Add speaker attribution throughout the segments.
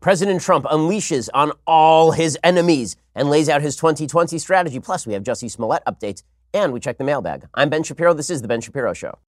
Speaker 1: President Trump unleashes on all his enemies and lays out his 2020 strategy. Plus, we have Jussie Smollett updates and we check the mailbag. I'm Ben Shapiro. This is The Ben Shapiro Show.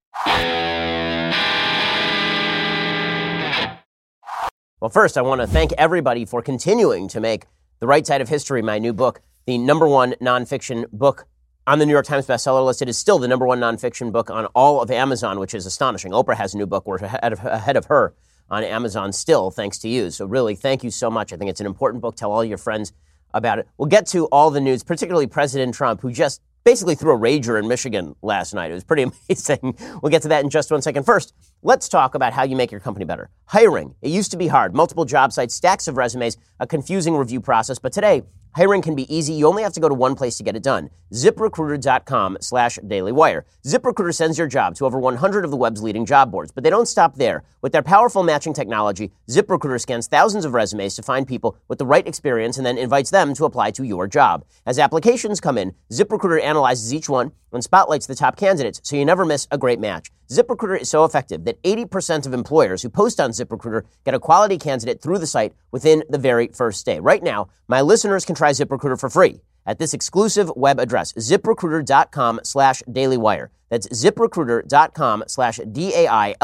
Speaker 1: Well, first, I want to thank everybody for continuing to make The Right Side of History, my new book, the number one nonfiction book on the New York Times bestseller list. It is still the number one nonfiction book on all of Amazon, which is astonishing. Oprah has a new book. We're ahead of, ahead of her on Amazon still, thanks to you. So, really, thank you so much. I think it's an important book. Tell all your friends about it. We'll get to all the news, particularly President Trump, who just basically threw a rager in Michigan last night. It was pretty amazing. We'll get to that in just one second. First, let's talk about how you make your company better. Hiring. It used to be hard. Multiple job sites, stacks of resumes, a confusing review process, but today, Hiring can be easy. You only have to go to one place to get it done. ZipRecruiter.com slash dailywire. ZipRecruiter sends your job to over 100 of the web's leading job boards. But they don't stop there. With their powerful matching technology, ZipRecruiter scans thousands of resumes to find people with the right experience and then invites them to apply to your job. As applications come in, ZipRecruiter analyzes each one and spotlights the top candidates so you never miss a great match. ZipRecruiter is so effective that 80% of employers who post on ZipRecruiter get a quality candidate through the site within the very first day. Right now, my listeners can try ZipRecruiter for free at this exclusive web address, ziprecruiter.com slash dailywire. That's ziprecruiter.com slash D-A-I-L-Y-W-I-R-E,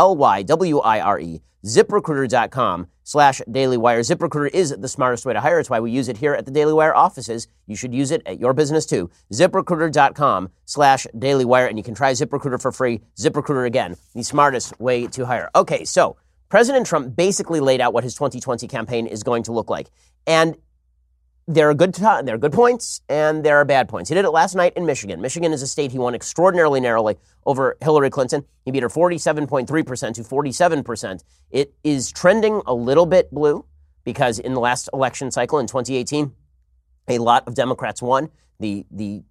Speaker 1: ziprecruiter.com slash dailywire. ZipRecruiter is the smartest way to hire. It's why we use it here at the Daily Wire offices. You should use it at your business too. ZipRecruiter.com slash dailywire, and you can try ZipRecruiter for free. ZipRecruiter again, the smartest way to hire. Okay, so President Trump basically laid out what his 2020 campaign is going to look like. And there are good t- there are good points and there are bad points. He did it last night in Michigan. Michigan is a state he won extraordinarily narrowly over Hillary Clinton. He beat her 47.3% to 47%. It is trending a little bit blue because in the last election cycle in 2018, a lot of Democrats won. The the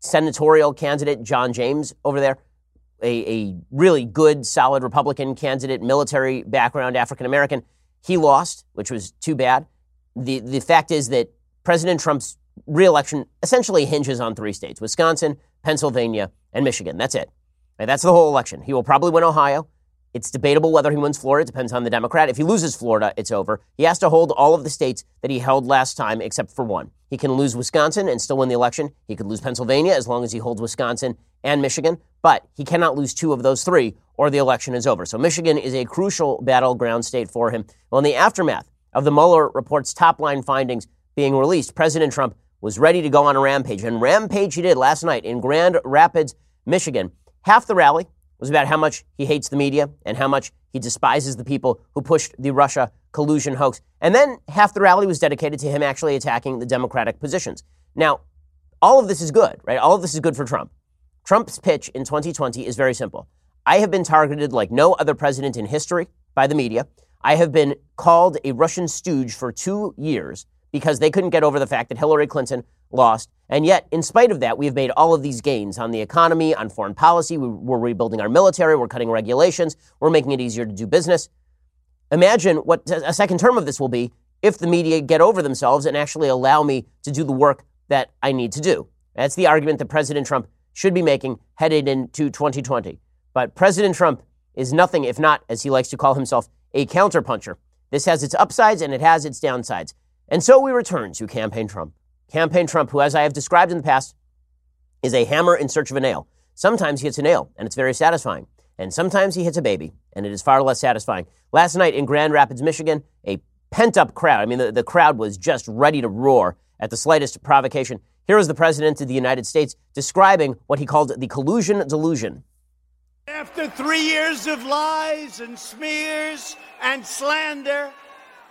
Speaker 1: senatorial candidate John James over there, a, a really good, solid Republican candidate, military background, African American, he lost, which was too bad. The the fact is that President Trump's reelection essentially hinges on three states Wisconsin, Pennsylvania, and Michigan. That's it. That's the whole election. He will probably win Ohio. It's debatable whether he wins Florida. It depends on the Democrat. If he loses Florida, it's over. He has to hold all of the states that he held last time except for one. He can lose Wisconsin and still win the election. He could lose Pennsylvania as long as he holds Wisconsin and Michigan, but he cannot lose two of those three or the election is over. So Michigan is a crucial battleground state for him. Well, in the aftermath of the Mueller report's top line findings, being released, President Trump was ready to go on a rampage. And rampage he did last night in Grand Rapids, Michigan. Half the rally was about how much he hates the media and how much he despises the people who pushed the Russia collusion hoax. And then half the rally was dedicated to him actually attacking the Democratic positions. Now, all of this is good, right? All of this is good for Trump. Trump's pitch in 2020 is very simple. I have been targeted like no other president in history by the media. I have been called a Russian stooge for two years because they couldn't get over the fact that Hillary Clinton lost. And yet, in spite of that, we've made all of these gains on the economy, on foreign policy. We're rebuilding our military. We're cutting regulations. We're making it easier to do business. Imagine what a second term of this will be if the media get over themselves and actually allow me to do the work that I need to do. That's the argument that President Trump should be making headed into 2020. But President Trump is nothing if not, as he likes to call himself, a counterpuncher. This has its upsides and it has its downsides. And so we return to Campaign Trump. Campaign Trump, who, as I have described in the past, is a hammer in search of a nail. Sometimes he hits a nail, and it's very satisfying. And sometimes he hits a baby, and it is far less satisfying. Last night in Grand Rapids, Michigan, a pent up crowd, I mean, the, the crowd was just ready to roar at the slightest provocation. Here was the President of the United States describing what he called the collusion delusion.
Speaker 2: After three years of lies and smears and slander,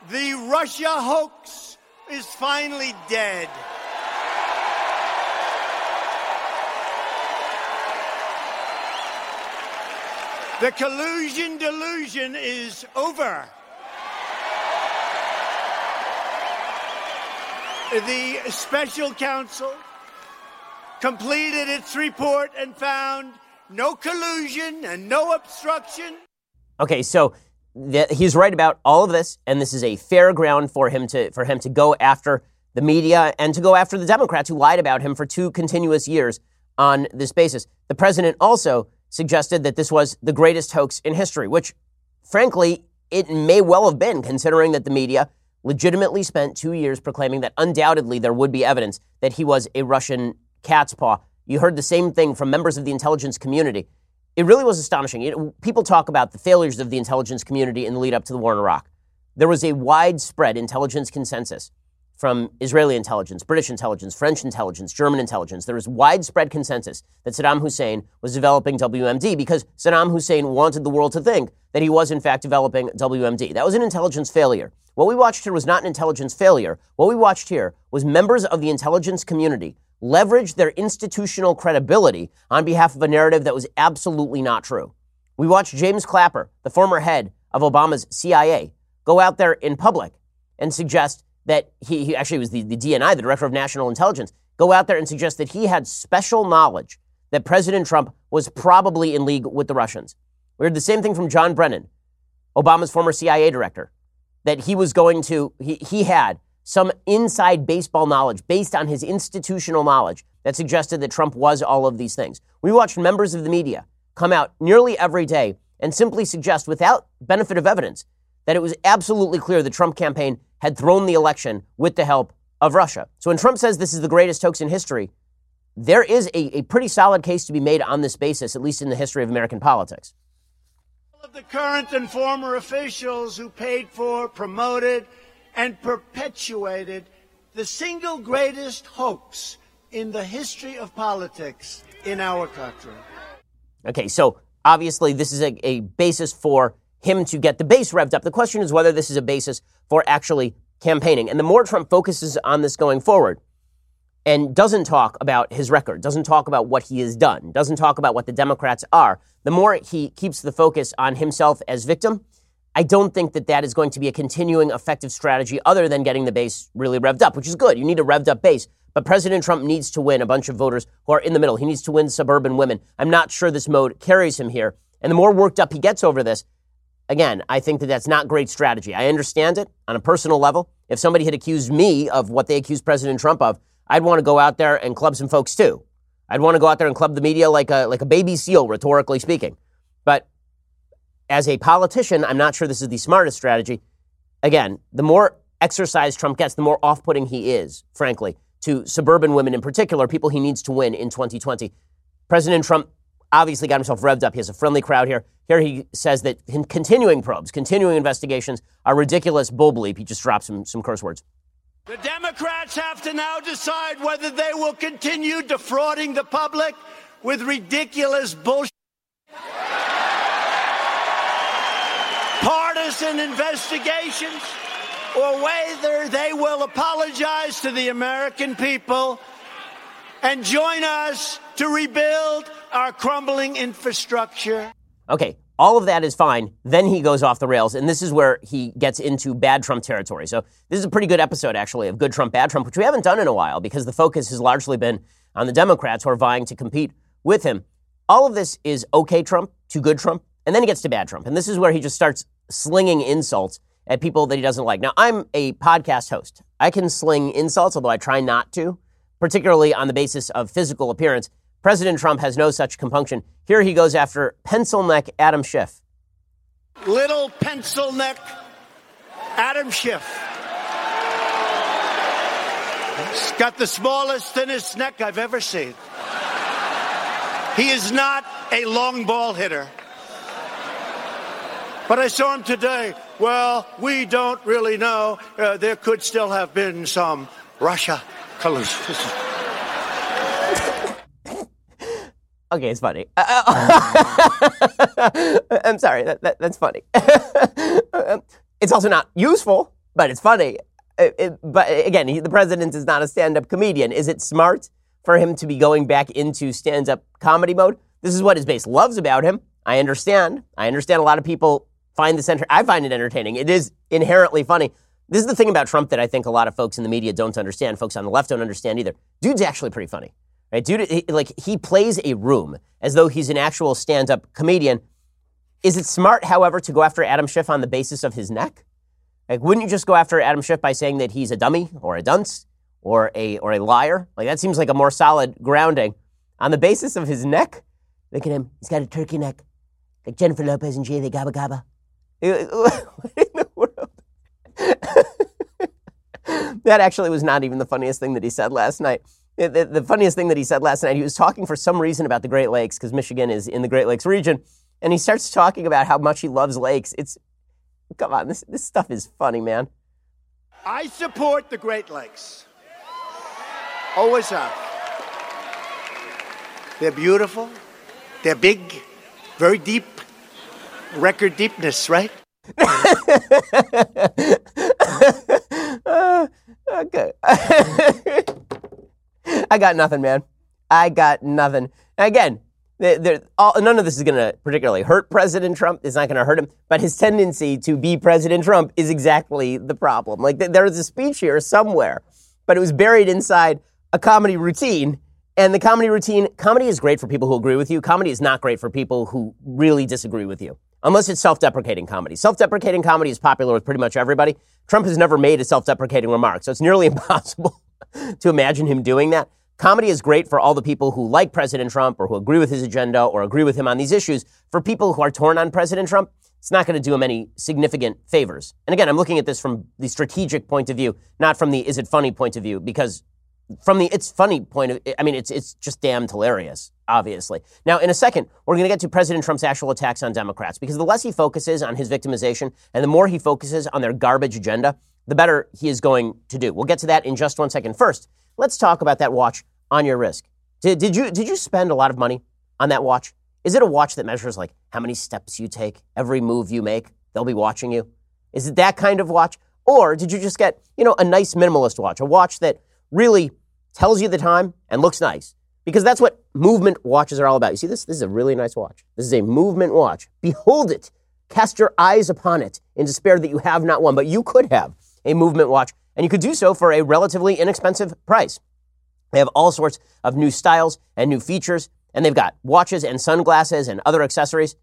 Speaker 2: the Russia hoax is finally dead. The collusion delusion is over. The special counsel completed its report and found no collusion and no obstruction.
Speaker 1: Okay, so that he's right about all of this, and this is a fair ground for him to for him to go after the media and to go after the Democrats who lied about him for two continuous years on this basis. The president also suggested that this was the greatest hoax in history, which, frankly, it may well have been, considering that the media legitimately spent two years proclaiming that undoubtedly there would be evidence that he was a Russian cat's paw. You heard the same thing from members of the intelligence community. It really was astonishing. It, people talk about the failures of the intelligence community in the lead up to the war in Iraq. There was a widespread intelligence consensus from Israeli intelligence, British intelligence, French intelligence, German intelligence. There was widespread consensus that Saddam Hussein was developing WMD because Saddam Hussein wanted the world to think that he was, in fact, developing WMD. That was an intelligence failure. What we watched here was not an intelligence failure. What we watched here was members of the intelligence community leverage their institutional credibility on behalf of a narrative that was absolutely not true. We watched James Clapper, the former head of Obama's CIA, go out there in public and suggest that he, he actually was the, the DNI, the Director of National Intelligence, go out there and suggest that he had special knowledge that President Trump was probably in league with the Russians. We heard the same thing from John Brennan, Obama's former CIA director, that he was going to, he, he had some inside baseball knowledge based on his institutional knowledge that suggested that Trump was all of these things. We watched members of the media come out nearly every day and simply suggest, without benefit of evidence, that it was absolutely clear the Trump campaign had thrown the election with the help of Russia. So when Trump says this is the greatest hoax in history, there is a, a pretty solid case to be made on this basis, at least in the history of American politics.
Speaker 2: All of the current and former officials who paid for, promoted, and perpetuated the single greatest hoax in the history of politics in our country.
Speaker 1: Okay, so obviously this is a, a basis for him to get the base revved up. The question is whether this is a basis for actually campaigning. And the more Trump focuses on this going forward and doesn't talk about his record, doesn't talk about what he has done, doesn't talk about what the Democrats are, the more he keeps the focus on himself as victim. I don't think that that is going to be a continuing effective strategy other than getting the base really revved up, which is good. You need a revved up base. But President Trump needs to win a bunch of voters who are in the middle. He needs to win suburban women. I'm not sure this mode carries him here. And the more worked up he gets over this, Again, I think that that's not great strategy. I understand it on a personal level. If somebody had accused me of what they accused President Trump of, I'd want to go out there and club some folks too. I'd want to go out there and club the media like a, like a baby seal, rhetorically speaking. But as a politician, I'm not sure this is the smartest strategy. Again, the more exercise Trump gets, the more off putting he is, frankly, to suburban women in particular, people he needs to win in 2020. President Trump obviously got himself revved up. He has a friendly crowd here. Here he says that continuing probes, continuing investigations are ridiculous bull bleep. He just drops some, some curse words.
Speaker 2: The Democrats have to now decide whether they will continue defrauding the public with ridiculous bullshit. Partisan investigations, or whether they will apologize to the American people and join us to rebuild our crumbling infrastructure.
Speaker 1: Okay, all of that is fine. Then he goes off the rails, and this is where he gets into bad Trump territory. So, this is a pretty good episode, actually, of Good Trump, Bad Trump, which we haven't done in a while because the focus has largely been on the Democrats who are vying to compete with him. All of this is okay Trump to good Trump, and then he gets to bad Trump. And this is where he just starts slinging insults at people that he doesn't like. Now, I'm a podcast host. I can sling insults, although I try not to, particularly on the basis of physical appearance. President Trump has no such compunction. Here he goes after pencil neck Adam Schiff.
Speaker 2: Little pencil neck Adam Schiff. He's got the smallest, thinnest neck I've ever seen. He is not a long ball hitter. But I saw him today. Well, we don't really know. Uh, there could still have been some Russia collusion.
Speaker 1: Okay, it's funny. Uh, uh, I'm sorry, that, that, that's funny. Um, it's also not useful, but it's funny. It, it, but again, he, the president is not a stand up comedian. Is it smart for him to be going back into stand up comedy mode? This is what his base loves about him. I understand. I understand a lot of people find this enter- I find it entertaining. It is inherently funny. This is the thing about Trump that I think a lot of folks in the media don't understand. Folks on the left don't understand either. Dude's actually pretty funny. Right? Dude, he, like he plays a room as though he's an actual stand-up comedian. Is it smart, however, to go after Adam Schiff on the basis of his neck? Like, wouldn't you just go after Adam Schiff by saying that he's a dummy or a dunce or a or a liar? Like that seems like a more solid grounding. On the basis of his neck, look at him. He's got a turkey neck, like Jennifer Lopez and Jay the Gabba Gabba. what in the world? that actually was not even the funniest thing that he said last night. The, the, the funniest thing that he said last night, he was talking for some reason about the Great Lakes because Michigan is in the Great Lakes region, and he starts talking about how much he loves lakes. It's come on, this this stuff is funny, man.
Speaker 2: I support the Great Lakes. Always have. They're beautiful. They're big, very deep. Record deepness, right?
Speaker 1: uh, okay. I got nothing, man. I got nothing. Again, all, none of this is going to particularly hurt President Trump. It's not going to hurt him. But his tendency to be President Trump is exactly the problem. Like there was a speech here somewhere, but it was buried inside a comedy routine. And the comedy routine, comedy is great for people who agree with you. Comedy is not great for people who really disagree with you, unless it's self deprecating comedy. Self deprecating comedy is popular with pretty much everybody. Trump has never made a self deprecating remark, so it's nearly impossible to imagine him doing that. Comedy is great for all the people who like President Trump or who agree with his agenda or agree with him on these issues. For people who are torn on President Trump, it's not going to do him any significant favors. And again, I'm looking at this from the strategic point of view, not from the is it funny point of view, because from the it's funny point of I mean, it's it's just damn hilarious, obviously. Now, in a second, we're going to get to President Trump's actual attacks on Democrats because the less he focuses on his victimization and the more he focuses on their garbage agenda, the better he is going to do. We'll get to that in just one second. First, let's talk about that watch on your wrist. Did, did you did you spend a lot of money on that watch? Is it a watch that measures like how many steps you take, every move you make? They'll be watching you. Is it that kind of watch? Or did you just get, you know, a nice minimalist watch, a watch that really tells you the time and looks nice? Because that's what movement watches are all about. You see this? This is a really nice watch. This is a movement watch. Behold it. Cast your eyes upon it in despair that you have not one, but you could have a movement watch, and you could do so for a relatively inexpensive price. They have all sorts of new styles and new features, and they've got watches and sunglasses and other accessories.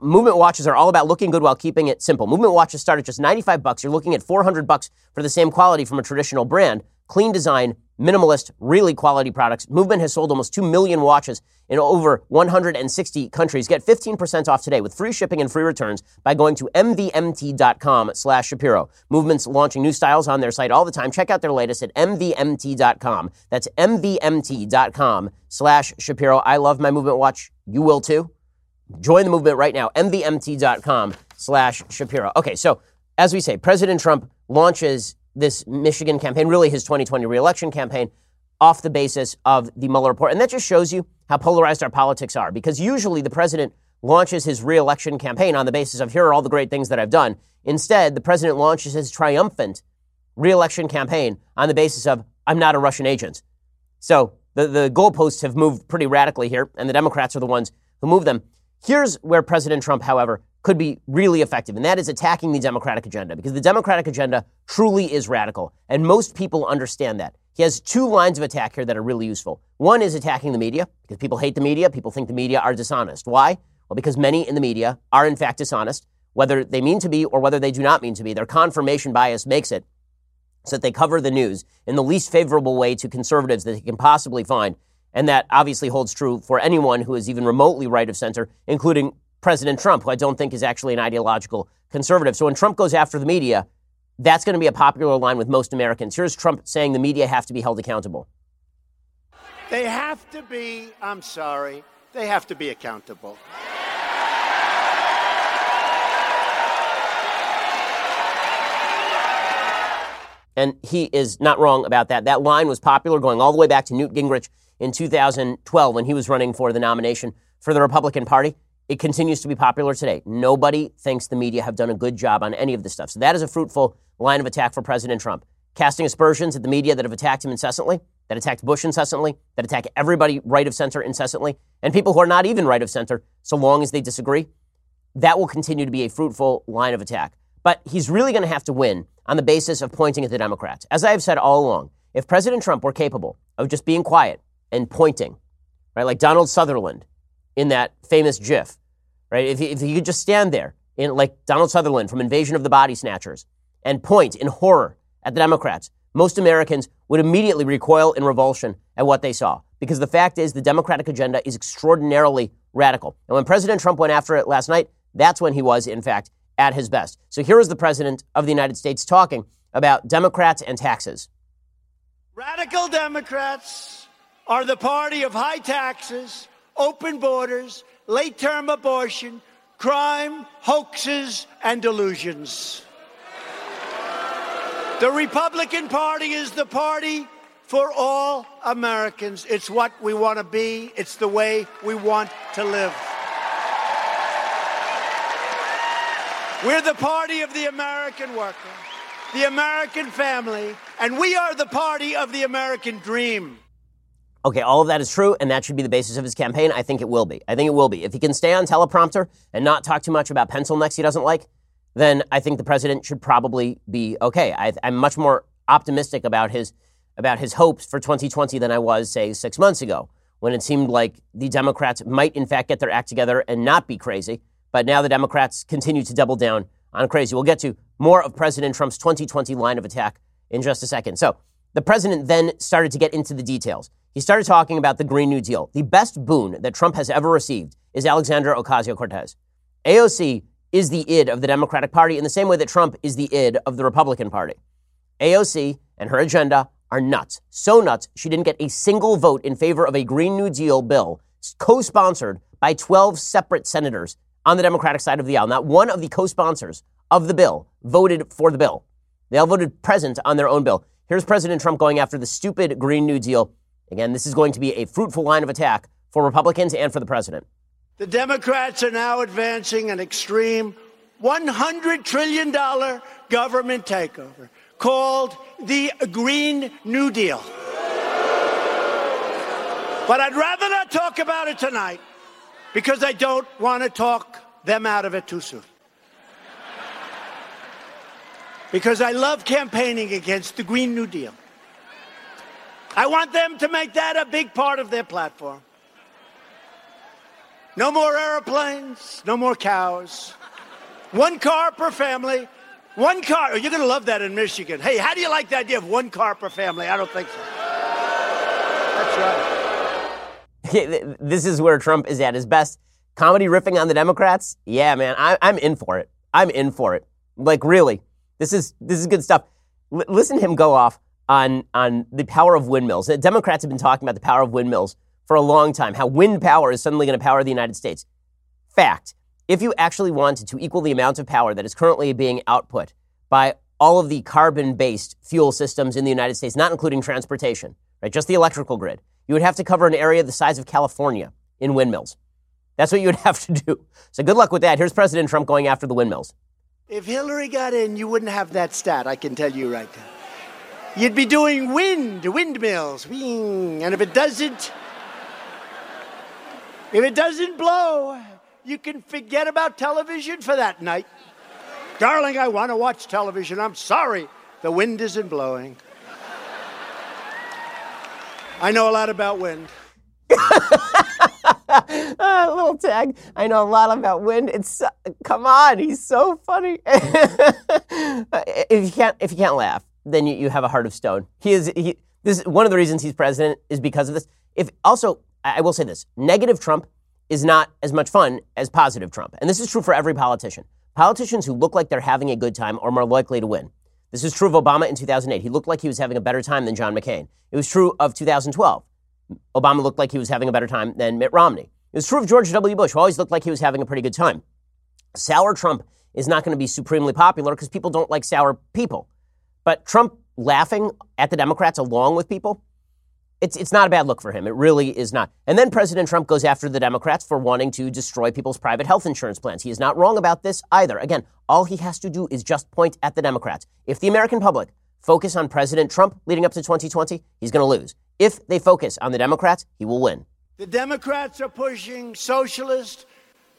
Speaker 1: Movement watches are all about looking good while keeping it simple. Movement watches start at just 95 bucks. You're looking at 400 bucks for the same quality from a traditional brand. Clean design, minimalist, really quality products. Movement has sold almost 2 million watches in over 160 countries. Get 15% off today with free shipping and free returns by going to mvmt.com slash Shapiro. Movement's launching new styles on their site all the time. Check out their latest at mvmt.com. That's mvmt.com slash Shapiro. I love my Movement watch. You will too. Join the movement right now. mvmt.com slash Shapiro. Okay, so as we say, President Trump launches this Michigan campaign, really his 2020 reelection campaign, off the basis of the Mueller report. And that just shows you how polarized our politics are, because usually the president launches his reelection campaign on the basis of here are all the great things that I've done. Instead, the president launches his triumphant reelection campaign on the basis of I'm not a Russian agent. So the, the goalposts have moved pretty radically here, and the Democrats are the ones who move them. Here's where President Trump, however, could be really effective, and that is attacking the Democratic agenda, because the Democratic agenda truly is radical, and most people understand that. He has two lines of attack here that are really useful. One is attacking the media, because people hate the media, people think the media are dishonest. Why? Well, because many in the media are in fact dishonest, whether they mean to be or whether they do not mean to be. Their confirmation bias makes it so that they cover the news in the least favorable way to conservatives that they can possibly find. And that obviously holds true for anyone who is even remotely right of center, including President Trump, who I don't think is actually an ideological conservative. So when Trump goes after the media, that's going to be a popular line with most Americans. Here's Trump saying the media have to be held accountable.
Speaker 2: They have to be, I'm sorry, they have to be accountable.
Speaker 1: And he is not wrong about that. That line was popular going all the way back to Newt Gingrich in 2012 when he was running for the nomination for the Republican Party. It continues to be popular today. Nobody thinks the media have done a good job on any of this stuff. So that is a fruitful line of attack for President Trump. Casting aspersions at the media that have attacked him incessantly, that attacked Bush incessantly, that attack everybody right of center incessantly, and people who are not even right of center, so long as they disagree. That will continue to be a fruitful line of attack. But he's really going to have to win on the basis of pointing at the Democrats. As I have said all along, if President Trump were capable of just being quiet and pointing, right, like Donald Sutherland in that famous GIF, right? If if he could just stand there, in, like Donald Sutherland from Invasion of the Body Snatchers, and point in horror at the Democrats, most Americans would immediately recoil in revulsion at what they saw. Because the fact is, the Democratic agenda is extraordinarily radical. And when President Trump went after it last night, that's when he was, in fact, at his best. So here is the President of the United States talking about Democrats and taxes.
Speaker 2: Radical Democrats are the party of high taxes, open borders, late term abortion, crime, hoaxes, and delusions. The Republican Party is the party for all Americans. It's what we want to be, it's the way we want to live. We're the party of the American worker, the American family, and we are the party of the American dream.
Speaker 1: Okay, all of that is true, and that should be the basis of his campaign. I think it will be. I think it will be. If he can stay on teleprompter and not talk too much about pencil necks he doesn't like, then I think the president should probably be okay. I, am much more optimistic about his about his hopes for 2020 than I was, say, six months ago, when it seemed like the Democrats might, in fact, get their act together and not be crazy. But now the Democrats continue to double down on crazy. We'll get to more of President Trump's 2020 line of attack in just a second. So the president then started to get into the details. He started talking about the Green New Deal. The best boon that Trump has ever received is Alexandria Ocasio Cortez. AOC is the id of the Democratic Party in the same way that Trump is the id of the Republican Party. AOC and her agenda are nuts. So nuts, she didn't get a single vote in favor of a Green New Deal bill co sponsored by 12 separate senators on the Democratic side of the aisle. Not one of the co sponsors of the bill voted for the bill. They all voted present on their own bill. Here's President Trump going after the stupid Green New Deal Again, this is going to be a fruitful line of attack for Republicans and for the president.
Speaker 2: The Democrats are now advancing an extreme $100 trillion government takeover called the Green New Deal. But I'd rather not talk about it tonight because I don't want to talk them out of it too soon. Because I love campaigning against the Green New Deal. I want them to make that a big part of their platform. No more airplanes, no more cows. One car per family. One car. Oh, you're going to love that in Michigan. Hey, how do you like the idea of one car per family? I don't think so. That's
Speaker 1: right. This is where Trump is at his best. Comedy riffing on the Democrats? Yeah, man, I, am in for it. I'm in for it. Like, really, this is this is good stuff. L- listen to him go off on, on the power of windmills. The Democrats have been talking about the power of windmills for a long time, how wind power is suddenly going to power the United States. Fact. If you actually wanted to equal the amount of power that is currently being output by all of the carbon based fuel systems in the United States, not including transportation, right, just the electrical grid, you would have to cover an area the size of California in windmills. That's what you would have to do. So good luck with that. Here's President Trump going after the windmills.
Speaker 2: If Hillary got in, you wouldn't have that stat, I can tell you right now. You'd be doing wind, windmills, and if it doesn't, if it doesn't blow, you can forget about television for that night. Darling, I want to watch television. I'm sorry, the wind isn't blowing. I know a lot about wind.
Speaker 1: a ah, little tag. I know a lot about wind. It's come on, he's so funny. Uh, if you can't, if you can't laugh, then you, you have a heart of stone. He is he, this one of the reasons he's president is because of this. If also, I will say this: negative Trump is not as much fun as positive Trump, and this is true for every politician. Politicians who look like they're having a good time are more likely to win. This is true of Obama in 2008. He looked like he was having a better time than John McCain. It was true of 2012. Obama looked like he was having a better time than Mitt Romney. It was true of George W. Bush, who always looked like he was having a pretty good time. Sour Trump is not going to be supremely popular because people don't like sour people. But Trump laughing at the Democrats along with people, it's, it's not a bad look for him. It really is not. And then President Trump goes after the Democrats for wanting to destroy people's private health insurance plans. He is not wrong about this either. Again, all he has to do is just point at the Democrats. If the American public focus on President Trump leading up to 2020, he's going to lose. If they focus on the Democrats, he will win.
Speaker 2: The Democrats are pushing socialist,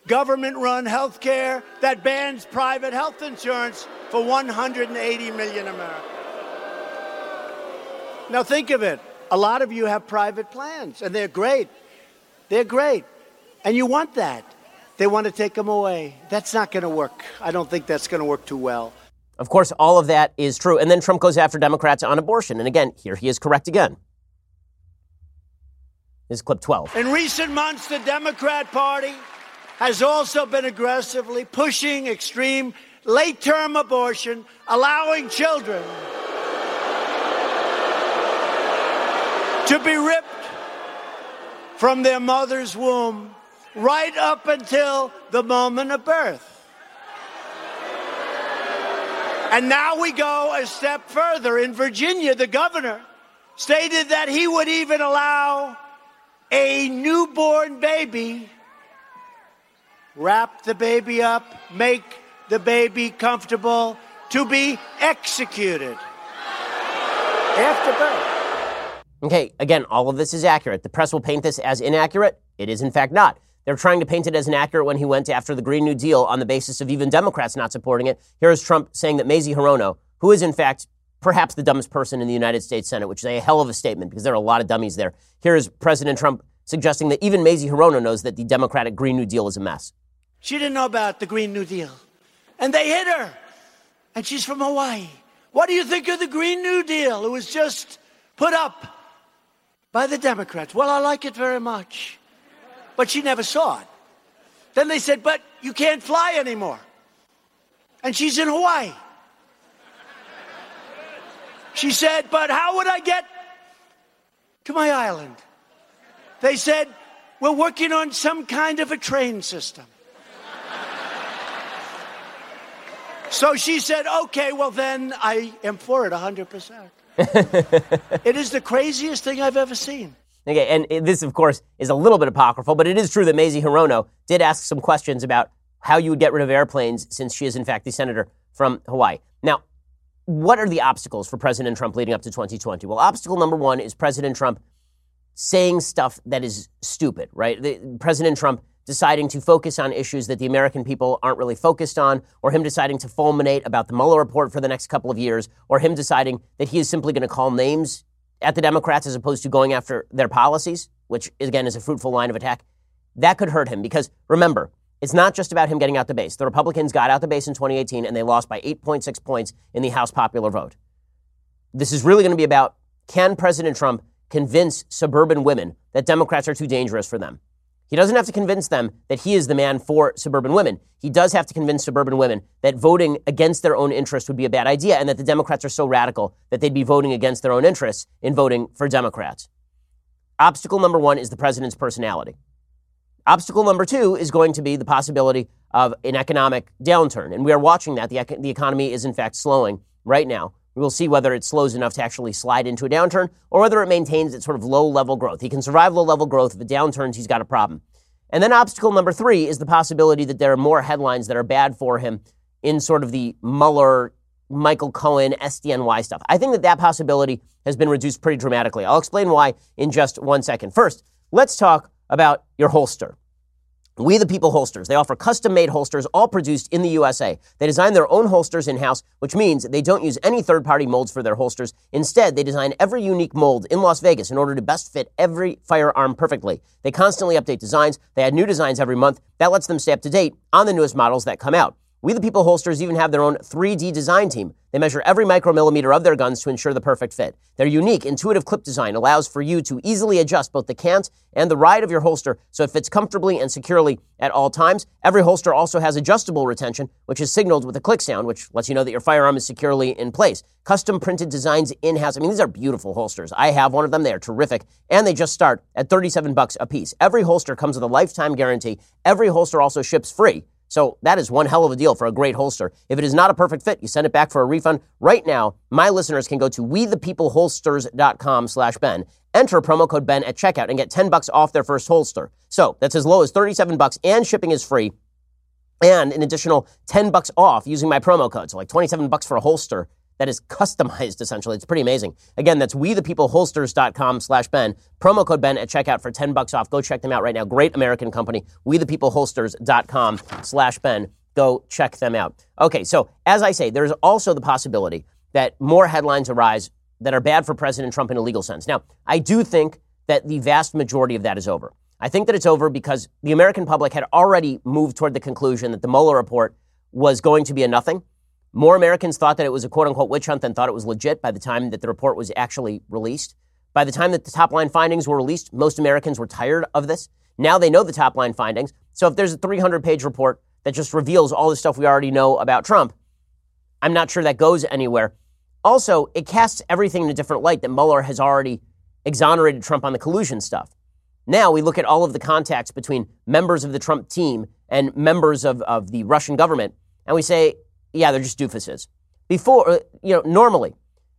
Speaker 2: government run health care that bans private health insurance for 180 million Americans. Now, think of it. A lot of you have private plans, and they're great. They're great. And you want that. They want to take them away. That's not going to work. I don't think that's going to work too well.
Speaker 1: Of course, all of that is true. And then Trump goes after Democrats on abortion. And again, here he is correct again. This is clip 12.
Speaker 2: In recent months, the Democrat Party has also been aggressively pushing extreme late term abortion, allowing children to be ripped from their mother's womb right up until the moment of birth. And now we go a step further. In Virginia, the governor stated that he would even allow a newborn baby, wrap the baby up, make the baby comfortable, to be executed after birth.
Speaker 1: Okay, again, all of this is accurate. The press will paint this as inaccurate. It is, in fact, not. They're trying to paint it as inaccurate when he went after the Green New Deal on the basis of even Democrats not supporting it. Here is Trump saying that Mazie Hirono, who is, in fact, perhaps the dumbest person in the United States Senate, which is a hell of a statement because there are a lot of dummies there. Here is President Trump suggesting that even Mazie Hirono knows that the Democratic Green New Deal is a mess.
Speaker 2: She didn't know about the Green New Deal. And they hit her. And she's from Hawaii. What do you think of the Green New Deal? It was just put up by the Democrats. Well, I like it very much. But she never saw it. Then they said, But you can't fly anymore. And she's in Hawaii. She said, But how would I get to my island? They said, We're working on some kind of a train system. So she said, Okay, well, then I am for it 100%. it is the craziest thing I've ever seen.
Speaker 1: Okay, and this, of course, is a little bit apocryphal, but it is true that Mazie Hirono did ask some questions about how you would get rid of airplanes since she is, in fact, the senator from Hawaii. Now, what are the obstacles for President Trump leading up to 2020? Well, obstacle number one is President Trump saying stuff that is stupid, right? The, President Trump deciding to focus on issues that the American people aren't really focused on, or him deciding to fulminate about the Mueller report for the next couple of years, or him deciding that he is simply going to call names at the Democrats as opposed to going after their policies, which again is a fruitful line of attack, that could hurt him because remember, it's not just about him getting out the base. The Republicans got out the base in 2018 and they lost by 8.6 points in the House popular vote. This is really going to be about can President Trump convince suburban women that Democrats are too dangerous for them? He doesn't have to convince them that he is the man for suburban women. He does have to convince suburban women that voting against their own interests would be a bad idea and that the Democrats are so radical that they'd be voting against their own interests in voting for Democrats. Obstacle number one is the president's personality. Obstacle number two is going to be the possibility of an economic downturn. And we are watching that. The, the economy is, in fact, slowing right now. We will see whether it slows enough to actually slide into a downturn or whether it maintains its sort of low level growth. He can survive low level growth. If it downturns, he's got a problem. And then obstacle number three is the possibility that there are more headlines that are bad for him in sort of the Mueller, Michael Cohen, SDNY stuff. I think that that possibility has been reduced pretty dramatically. I'll explain why in just one second. First, let's talk about your holster. We the People holsters. They offer custom made holsters, all produced in the USA. They design their own holsters in house, which means they don't use any third party molds for their holsters. Instead, they design every unique mold in Las Vegas in order to best fit every firearm perfectly. They constantly update designs. They add new designs every month. That lets them stay up to date on the newest models that come out. We the People holsters even have their own 3D design team. They measure every micromillimeter of their guns to ensure the perfect fit. Their unique, intuitive clip design allows for you to easily adjust both the cant and the ride of your holster so it fits comfortably and securely at all times. Every holster also has adjustable retention, which is signaled with a click sound, which lets you know that your firearm is securely in place. Custom printed designs in-house. I mean, these are beautiful holsters. I have one of them. They are terrific. And they just start at 37 bucks a piece. Every holster comes with a lifetime guarantee. Every holster also ships free. So that is one hell of a deal for a great holster. If it is not a perfect fit, you send it back for a refund. Right now, my listeners can go to wethepeopleholsters.com slash Ben, enter promo code Ben at checkout and get 10 bucks off their first holster. So that's as low as 37 bucks and shipping is free. And an additional 10 bucks off using my promo code. So like 27 bucks for a holster that is customized essentially. It's pretty amazing. Again, that's wethepeopleholsters.com slash Ben. Promo code Ben at checkout for 10 bucks off. Go check them out right now. Great American company. Wethepeopleholsters.com slash Ben. Go check them out. Okay, so as I say, there's also the possibility that more headlines arise that are bad for President Trump in a legal sense. Now, I do think that the vast majority of that is over. I think that it's over because the American public had already moved toward the conclusion that the Mueller report was going to be a nothing. More Americans thought that it was a quote unquote witch hunt than thought it was legit by the time that the report was actually released. By the time that the top line findings were released, most Americans were tired of this. Now they know the top line findings. So if there's a 300 page report that just reveals all the stuff we already know about Trump. I'm not sure that goes anywhere. Also, it casts everything in a different light that Mueller has already exonerated Trump on the collusion stuff. Now we look at all of the contacts between members of the Trump team and members of, of the Russian government, and we say, yeah, they're just doofuses. Before, uh, you know, normally,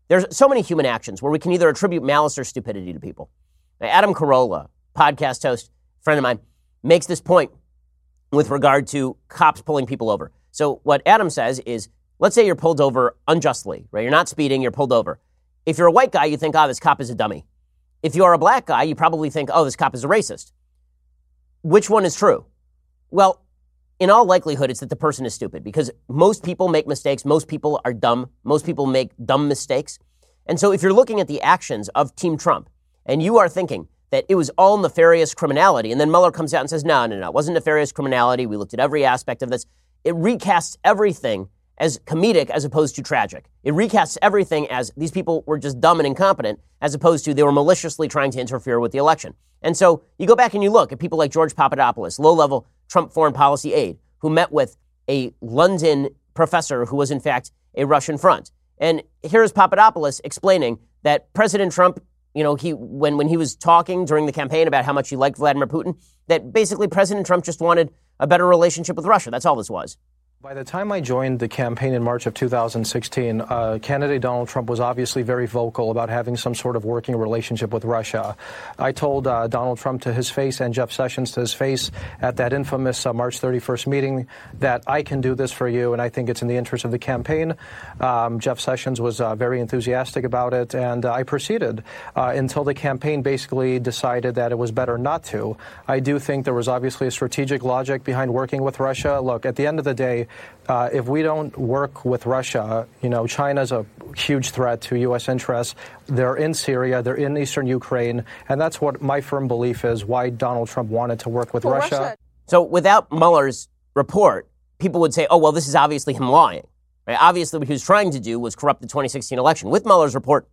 Speaker 1: there's so many human actions where we can either attribute malice or stupidity to people. Now, Adam Carolla, podcast host, friend of mine, makes this point with regard to cops pulling people over. So what Adam says is, let's say you're pulled over unjustly, right? You're not speeding, you're pulled over. If you're a white guy, you think, oh, this cop is a dummy. If you are a black guy, you probably think, oh, this cop is a racist. Which one is true? Well, in all likelihood, it's that the person is stupid because most people make mistakes. Most people are dumb. Most people make dumb mistakes. And so if you're looking at the actions of Team Trump and you are thinking that it was all nefarious criminality, and then Mueller comes out and says, no, no, no, it wasn't nefarious criminality. We looked at every aspect of this. It recasts everything as comedic as opposed to tragic. It recasts everything as these people were just dumb and incompetent as opposed to they were maliciously trying to interfere with the election. And so you go back and you look at people like George Papadopoulos, low level Trump foreign policy aide, who met with a London professor who was in fact a Russian front. And here's Papadopoulos explaining that President Trump, you know, he when when he was talking during the campaign about how much he liked Vladimir Putin, that basically President Trump just wanted a better relationship with Russia. That's all this was.
Speaker 3: By the time I joined the campaign in March of 2016, uh, candidate Donald Trump was obviously very vocal about having some sort of working relationship with Russia. I told uh, Donald Trump to his face and Jeff Sessions to his face at that infamous uh, March 31st meeting that I can do this for you, and I think it's in the interest of the campaign. Um, Jeff Sessions was uh, very enthusiastic about it, and uh, I proceeded uh, until the campaign basically decided that it was better not to. I do think there was obviously a strategic logic behind working with Russia. Look, at the end of the day, uh, if we don't work with Russia, you know, China's a huge threat to U.S. interests. They're in Syria, they're in eastern Ukraine, and that's what my firm belief is why Donald Trump wanted to work with well, Russia. Russia.
Speaker 1: So without Mueller's report, people would say, oh, well, this is obviously him lying. Right? Obviously, what he was trying to do was corrupt the 2016 election. With Mueller's report,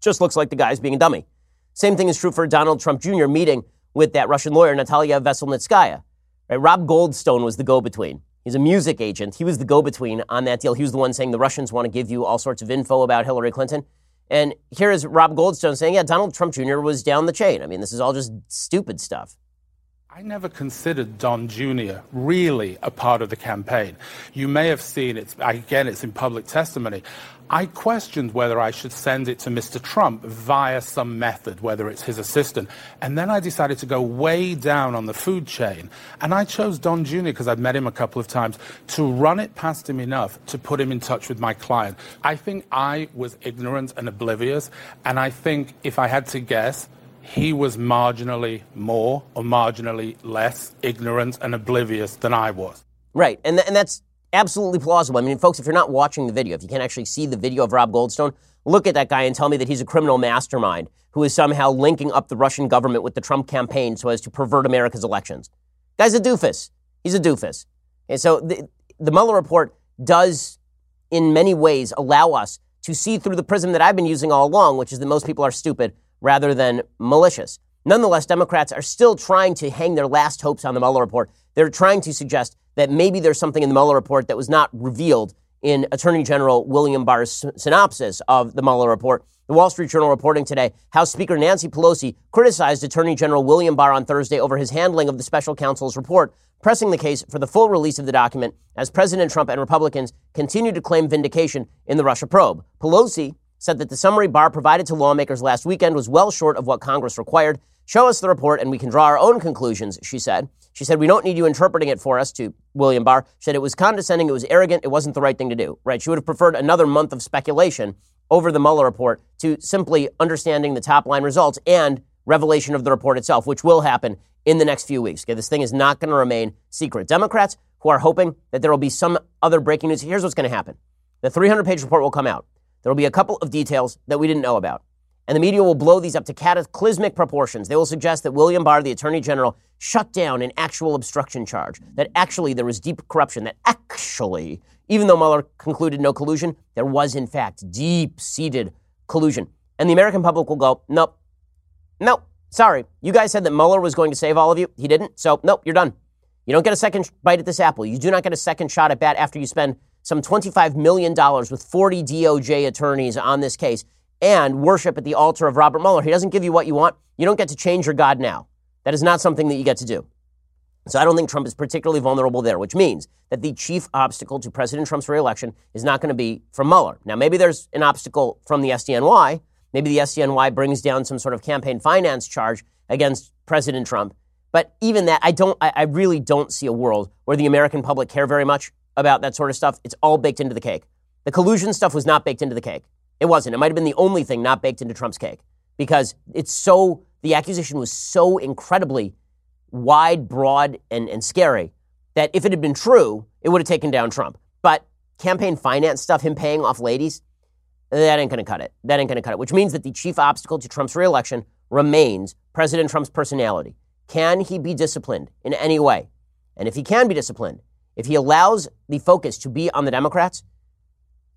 Speaker 1: just looks like the guy's being a dummy. Same thing is true for Donald Trump Jr. meeting with that Russian lawyer, Natalia Veselnitskaya. Right? Rob Goldstone was the go-between. He's a music agent. He was the go between on that deal. He was the one saying the Russians want to give you all sorts of info about Hillary Clinton. And here is Rob Goldstone saying, yeah, Donald Trump Jr. was down the chain. I mean, this is all just stupid stuff.
Speaker 4: I never considered Don Jr. really a part of the campaign. You may have seen it, again, it's in public testimony. I questioned whether I should send it to Mr. Trump via some method, whether it's his assistant. And then I decided to go way down on the food chain. And I chose Don Jr. because I'd met him a couple of times to run it past him enough to put him in touch with my client. I think I was ignorant and oblivious. And I think if I had to guess, he was marginally more or marginally less ignorant and oblivious than I was.
Speaker 1: Right. And, th- and that's absolutely plausible. I mean, folks, if you're not watching the video, if you can't actually see the video of Rob Goldstone, look at that guy and tell me that he's a criminal mastermind who is somehow linking up the Russian government with the Trump campaign so as to pervert America's elections. Guy's a doofus. He's a doofus. And so the, the Mueller report does, in many ways, allow us to see through the prism that I've been using all along, which is that most people are stupid rather than malicious. Nonetheless, Democrats are still trying to hang their last hopes on the Mueller report. They're trying to suggest that maybe there's something in the Mueller report that was not revealed in Attorney General William Barr's synopsis of the Mueller report. The Wall Street Journal reporting today House Speaker Nancy Pelosi criticized Attorney General William Barr on Thursday over his handling of the special counsel's report, pressing the case for the full release of the document as President Trump and Republicans continue to claim vindication in the Russia probe. Pelosi said that the summary Barr provided to lawmakers last weekend was well short of what Congress required. Show us the report and we can draw our own conclusions, she said. She said, We don't need you interpreting it for us to William Barr. She said it was condescending, it was arrogant, it wasn't the right thing to do. Right? She would have preferred another month of speculation over the Mueller report to simply understanding the top line results and revelation of the report itself, which will happen in the next few weeks. Okay, this thing is not going to remain secret. Democrats who are hoping that there will be some other breaking news, here's what's going to happen. The 300 page report will come out. There will be a couple of details that we didn't know about. And the media will blow these up to cataclysmic proportions. They will suggest that William Barr, the Attorney General, shut down an actual obstruction charge, that actually there was deep corruption, that actually, even though Mueller concluded no collusion, there was in fact deep seated collusion. And the American public will go, nope, nope, sorry. You guys said that Mueller was going to save all of you. He didn't. So, nope, you're done. You don't get a second bite at this apple. You do not get a second shot at bat after you spend some $25 million with 40 DOJ attorneys on this case and worship at the altar of Robert Mueller. He doesn't give you what you want. You don't get to change your God now. That is not something that you get to do. So I don't think Trump is particularly vulnerable there, which means that the chief obstacle to President Trump's reelection is not going to be from Mueller. Now, maybe there's an obstacle from the SDNY. Maybe the SDNY brings down some sort of campaign finance charge against President Trump. But even that, I don't, I, I really don't see a world where the American public care very much about that sort of stuff. It's all baked into the cake. The collusion stuff was not baked into the cake. It wasn't. It might have been the only thing not baked into Trump's cake because it's so, the accusation was so incredibly wide, broad, and, and scary that if it had been true, it would have taken down Trump. But campaign finance stuff, him paying off ladies, that ain't going to cut it. That ain't going to cut it, which means that the chief obstacle to Trump's reelection remains President Trump's personality. Can he be disciplined in any way? And if he can be disciplined, if he allows the focus to be on the Democrats,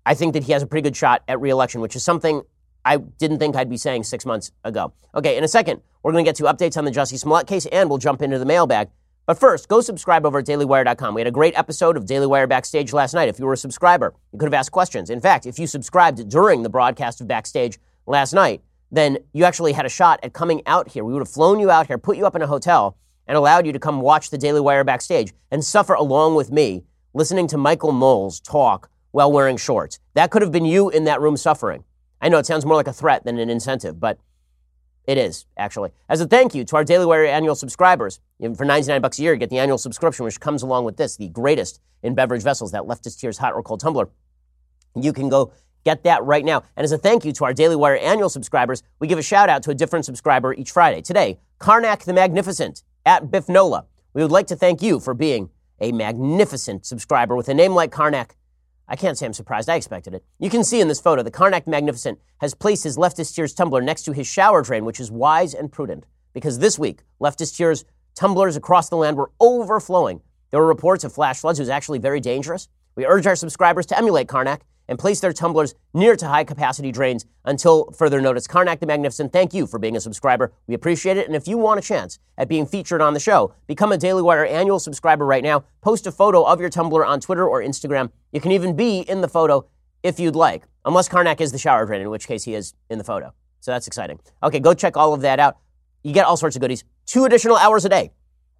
Speaker 1: I think that he has a pretty good shot at reelection, which is something I didn't think I'd be saying six months ago. Okay, in a second, we're going to get to updates on the Jussie Smollett case and we'll jump into the mailbag. But first, go subscribe over at dailywire.com. We had a great episode of Daily Wire Backstage last night. If you were a subscriber, you could have asked questions. In fact, if you subscribed during the broadcast of Backstage last night, then you actually had a shot at coming out here. We would have flown you out here, put you up in a hotel, and allowed you to come watch the Daily Wire Backstage and suffer along with me, listening to Michael Knowles talk while wearing shorts. That could have been you in that room suffering. I know it sounds more like a threat than an incentive, but it is, actually. As a thank you to our Daily Wire annual subscribers, for 99 bucks a year, you get the annual subscription, which comes along with this, the greatest in beverage vessels, that Leftist Tears hot or cold tumbler. You can go get that right now. And as a thank you to our Daily Wire annual subscribers, we give a shout out to a different subscriber each Friday. Today, Karnak the Magnificent at Biffnola. We would like to thank you for being a magnificent subscriber with a name like Karnak. I can't say I'm surprised. I expected it. You can see in this photo, the Karnak Magnificent has placed his leftist tears tumbler next to his shower drain, which is wise and prudent. Because this week, leftist tears tumblers across the land were overflowing. There were reports of flash floods. Was actually very dangerous. We urge our subscribers to emulate Karnak and place their tumblers near to high capacity drains until further notice. Karnak the Magnificent, thank you for being a subscriber. We appreciate it. And if you want a chance at being featured on the show, become a Daily Wire annual subscriber right now. Post a photo of your tumbler on Twitter or Instagram. You can even be in the photo if you'd like, unless Karnak is the shower drain, in which case he is in the photo. So that's exciting. Okay, go check all of that out. You get all sorts of goodies. Two additional hours a day.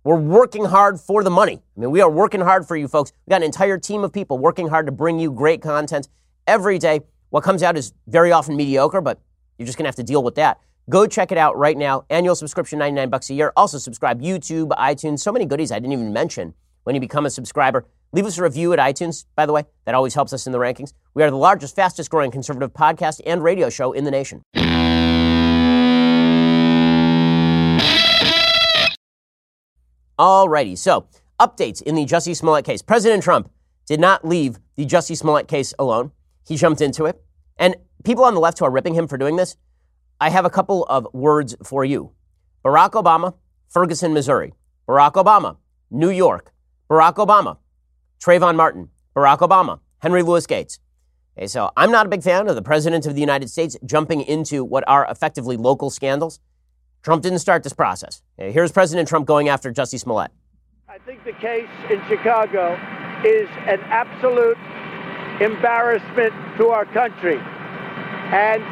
Speaker 1: We're working hard for the money. I mean, we are working hard for you folks. We got an entire team of people working hard to bring you great content every day. What comes out is very often mediocre, but you're just going to have to deal with that. Go check it out right now. Annual subscription, 99 bucks a year. Also subscribe YouTube, iTunes, so many goodies I didn't even mention when you become a subscriber. Leave us a review at iTunes, by the way. That always helps us in the rankings. We are the largest, fastest growing conservative podcast and radio show in the nation. Alrighty, so updates in the Jussie Smollett case. President Trump did not leave the Jussie Smollett case alone. He jumped into it. And people on the left who are ripping him for doing this, I have a couple of words for you. Barack Obama, Ferguson, Missouri. Barack Obama, New York. Barack Obama, Trayvon Martin. Barack Obama, Henry Louis Gates. Okay, so I'm not a big fan of the President of the United States jumping into what are effectively local scandals. Trump didn't start this process. Okay, here's President Trump going after Jussie Smollett.
Speaker 2: I think the case in Chicago is an absolute embarrassment to our country. And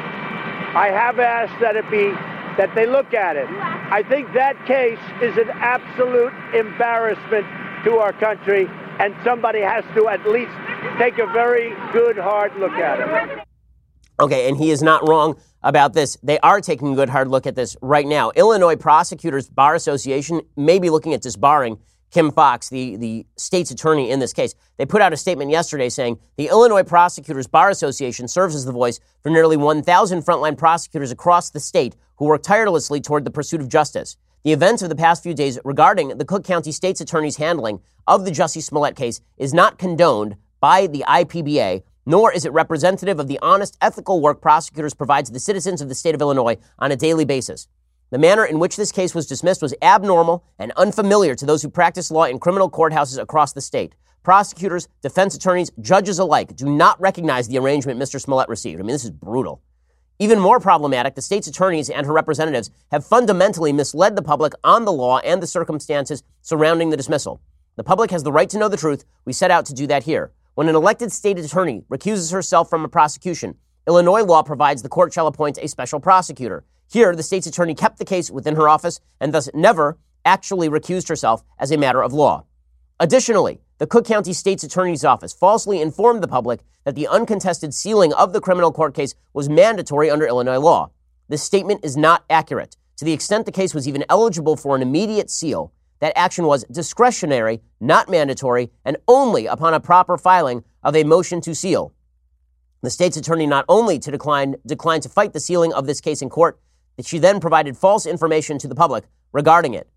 Speaker 2: I have asked that it be that they look at it. I think that case is an absolute embarrassment to our country, and somebody has to at least take a very good hard look at it.
Speaker 1: Okay, and he is not wrong about this. They are taking a good hard look at this right now. Illinois Prosecutors Bar Association may be looking at disbarring Kim Foxx, the, the state's attorney in this case. They put out a statement yesterday saying the Illinois Prosecutors Bar Association serves as the voice for nearly 1,000 frontline prosecutors across the state who work tirelessly toward the pursuit of justice. The events of the past few days regarding the Cook County State's Attorney's handling of the Jussie Smollett case is not condoned by the IPBA, nor is it representative of the honest, ethical work prosecutors provide to the citizens of the state of Illinois on a daily basis. The manner in which this case was dismissed was abnormal and unfamiliar to those who practice law in criminal courthouses across the state. Prosecutors, defense attorneys, judges alike do not recognize the arrangement Mr. Smollett received. I mean, this is brutal. Even more problematic, the state's attorneys and her representatives have fundamentally misled the public on the law and the circumstances surrounding the dismissal. The public has the right to know the truth. We set out to do that here. When an elected state attorney recuses herself from a prosecution, Illinois law provides the court shall appoint a special prosecutor. Here, the state's attorney kept the case within her office and thus never actually recused herself as a matter of law. Additionally, the Cook County State's Attorney's Office falsely informed the public that the uncontested sealing of the criminal court case was mandatory under Illinois law. This statement is not accurate. To the extent the case was even eligible for an immediate seal, that action was discretionary, not mandatory, and only upon a proper filing of a motion to seal. The state's attorney not only to decline, declined to fight the sealing of this case in court, that she then provided false information to the public regarding it.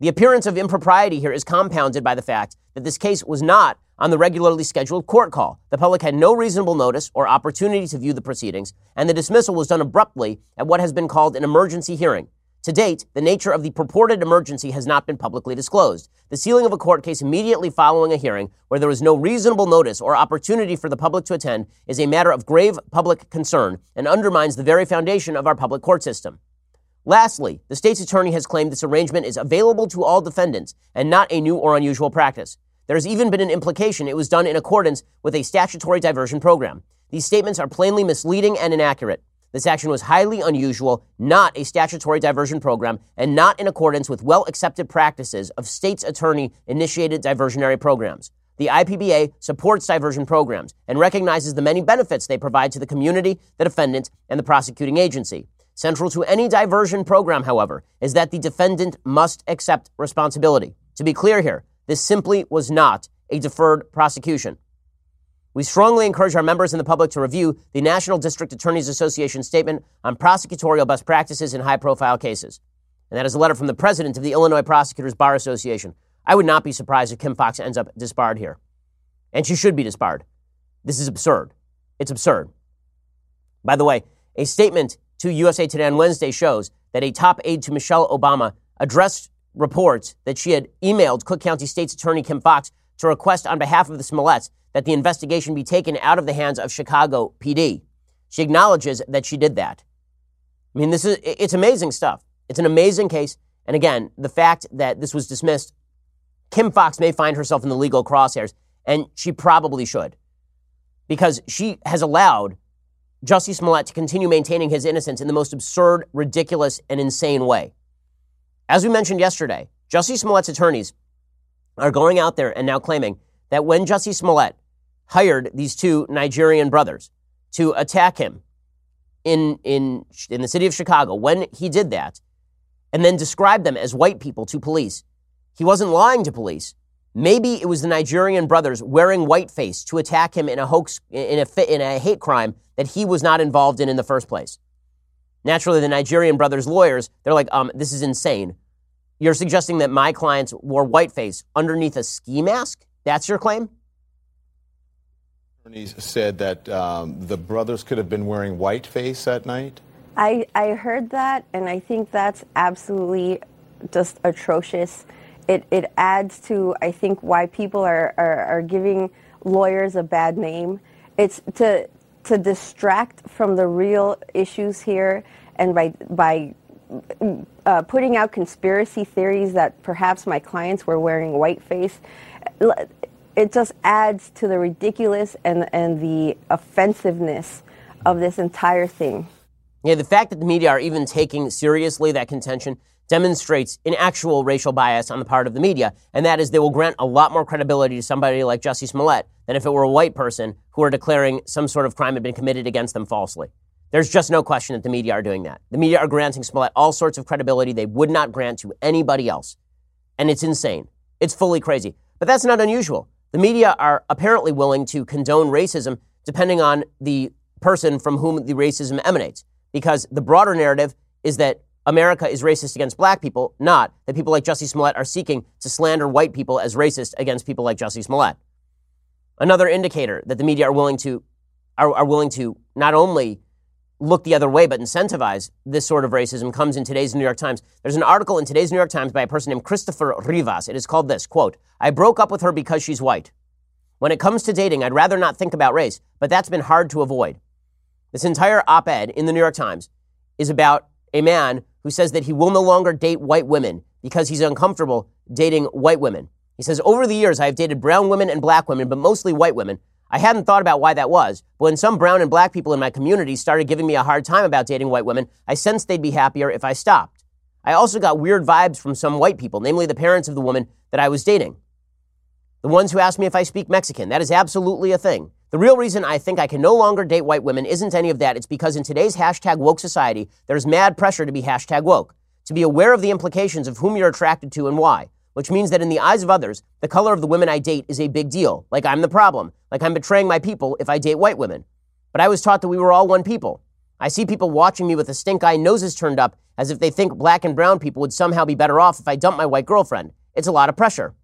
Speaker 1: The appearance of impropriety here is compounded by the fact that this case was not on the regularly scheduled court call. The public had no reasonable notice or opportunity to view the proceedings, and the dismissal was done abruptly at what has been called an emergency hearing. To date, the nature of the purported emergency has not been publicly disclosed. The sealing of a court case immediately following a hearing where there was no reasonable notice or opportunity for the public to attend is a matter of grave public concern and undermines the very foundation of our public court system. Lastly, the state's attorney has claimed this arrangement is available to all defendants and not a new or unusual practice. There has even been an implication it was done in accordance with a statutory diversion program. These statements are plainly misleading and inaccurate. This action was highly unusual, not a statutory diversion program, and not in accordance with well accepted practices of state's attorney initiated diversionary programs. The IPBA supports diversion programs and recognizes the many benefits they provide to the community, the defendant, and the prosecuting agency. Central to any diversion program, however, is that the defendant must accept responsibility. To be clear here, this simply was not a deferred prosecution. We strongly encourage our members and the public to review the National District Attorneys Association statement on prosecutorial best practices in high profile cases. And that is a letter from the president of the Illinois Prosecutors Bar Association. I would not be surprised if Kim Foxx ends up disbarred here. And she should be disbarred. This is absurd. It's absurd. By the way, a statement to USA Today on Wednesday shows that a top aide to Michelle Obama addressed reports that she had emailed Cook County State's Attorney Kim Foxx to request on behalf of the Smolletts that the investigation be taken out of the hands of Chicago PD. She acknowledges that she did that. I mean, this is it's amazing stuff. It's an amazing case. And again, the fact that this was dismissed, Kim Foxx may find herself in the legal crosshairs, and she probably should. Because she has allowed Jussie Smollett to continue maintaining his innocence in the most absurd, ridiculous, and insane way. As we mentioned yesterday, Jussie Smollett's attorneys are going out there and now claiming that when Jussie Smollett hired these two Nigerian brothers to attack him in, in, in the city of Chicago, when he did that, and then described them as white people to police, he wasn't lying to police. Maybe it was the Nigerian brothers wearing whiteface to attack him in a hoax, in a, in a hate crime that he was not involved in in the first place. Naturally, the Nigerian brothers' lawyers, they're like, um, this is insane. You're suggesting that my clients wore whiteface underneath a ski mask? That's your claim?
Speaker 5: Attorneys said that um, the brothers could have been wearing whiteface that night.
Speaker 6: I, I heard that, and I think that's absolutely just atrocious it, it adds to, I think, why people are, are, are giving lawyers a bad name. It's to, to distract from the real issues here and by, by uh, putting out conspiracy theories that perhaps my clients were wearing whiteface. It just adds to the ridiculous and, and the offensiveness of this entire thing.
Speaker 1: Yeah, the fact that the media are even taking seriously that contention demonstrates an actual racial bias on the part of the media, and that is they will grant a lot more credibility to somebody like Jussie Smollett than if it were a white person who are declaring some sort of crime had been committed against them falsely. There's just no question that the media are doing that. The media are granting Smollett all sorts of credibility they would not grant to anybody else. And it's insane. It's fully crazy. But that's not unusual. The media are apparently willing to condone racism depending on the person from whom the racism emanates. Because the broader narrative is that America is racist against black people, not that people like Jussie Smollett are seeking to slander white people as racist against people like Jussie Smollett. Another indicator that the media are willing to are, are willing to not only look the other way but incentivize this sort of racism comes in today's New York Times. There's an article in today's New York Times by a person named Christopher Rivas. It is called this quote, I broke up with her because she's white. When it comes to dating, I'd rather not think about race, but that's been hard to avoid. This entire op ed in the New York Times is about a man who says that he will no longer date white women because he's uncomfortable dating white women. He says, Over the years, I have dated brown women and black women, but mostly white women. I hadn't thought about why that was, but when some brown and black people in my community started giving me a hard time about dating white women, I sensed they'd be happier if I stopped. I also got weird vibes from some white people, namely the parents of the woman that I was dating. The ones who ask me if I speak Mexican. That is absolutely a thing. The real reason I think I can no longer date white women isn't any of that. It's because in today's hashtag woke society, there's mad pressure to be hashtag woke, to be aware of the implications of whom you're attracted to and why which means that in the eyes of others, the color of the women I date is a big deal. Like I'm the problem. Like I'm betraying my people if I date white women. But I was taught that we were all one people. I see people watching me with a stink eye noses turned up as if they think black and brown people would somehow be better off if I dumped my white girlfriend. It's a lot of pressure.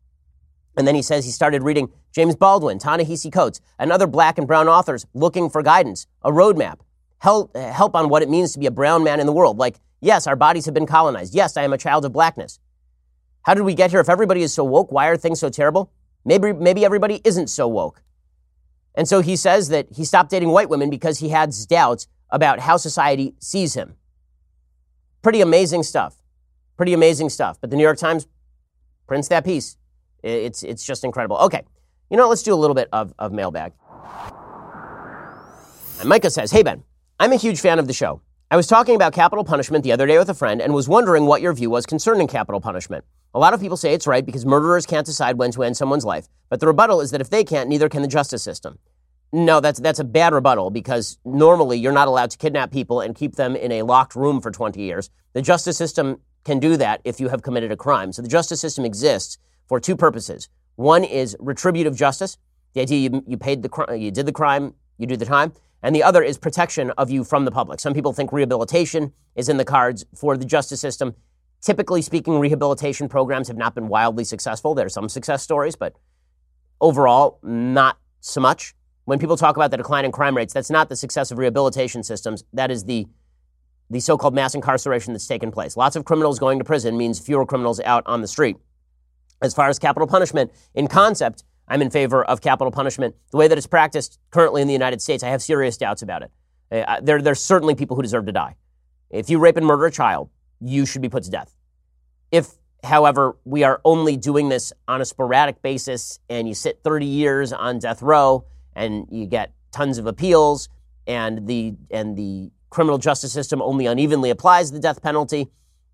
Speaker 1: And then he says he started reading James Baldwin, Ta-Nehisi Coates, and other black and brown authors looking for guidance, a roadmap, help, help on what it means to be a brown man in the world. Like, yes, our bodies have been colonized. Yes, I am a child of blackness. How did we get here? If everybody is so woke, why are things so terrible? Maybe, maybe everybody isn't so woke. And so he says that he stopped dating white women because he had doubts about how society sees him. Pretty amazing stuff. Pretty amazing stuff. But the New York Times prints that piece. It's, it's just incredible. Okay, you know, let's do a little bit of, of mailbag. And Micah says, Hey, Ben, I'm a huge fan of the show. I was talking about capital punishment the other day with a friend and was wondering what your view was concerning capital punishment. A lot of people say it's right because murderers can't decide when to end someone's life, but the rebuttal is that if they can't, neither can the justice system. No, that's, that's a bad rebuttal because normally you're not allowed to kidnap people and keep them in a locked room for 20 years. The justice system can do that if you have committed a crime. So the justice system exists for two purposes. One is retributive justice, the idea you, you paid the crime, you did the crime, you do the time, and the other is protection of you from the public. Some people think rehabilitation is in the cards for the justice system. Typically speaking, rehabilitation programs have not been wildly successful. There are some success stories, but overall, not so much. When people talk about the decline in crime rates, that's not the success of rehabilitation systems. That is the, the so called mass incarceration that's taken place. Lots of criminals going to prison means fewer criminals out on the street. As far as capital punishment, in concept, I'm in favor of capital punishment. The way that it's practiced currently in the United States, I have serious doubts about it. Uh, there, there's certainly people who deserve to die. If you rape and murder a child, you should be put to death. If, however, we are only doing this on a sporadic basis and you sit 30 years on death row and you get tons of appeals and the, and the criminal justice system only unevenly applies the death penalty,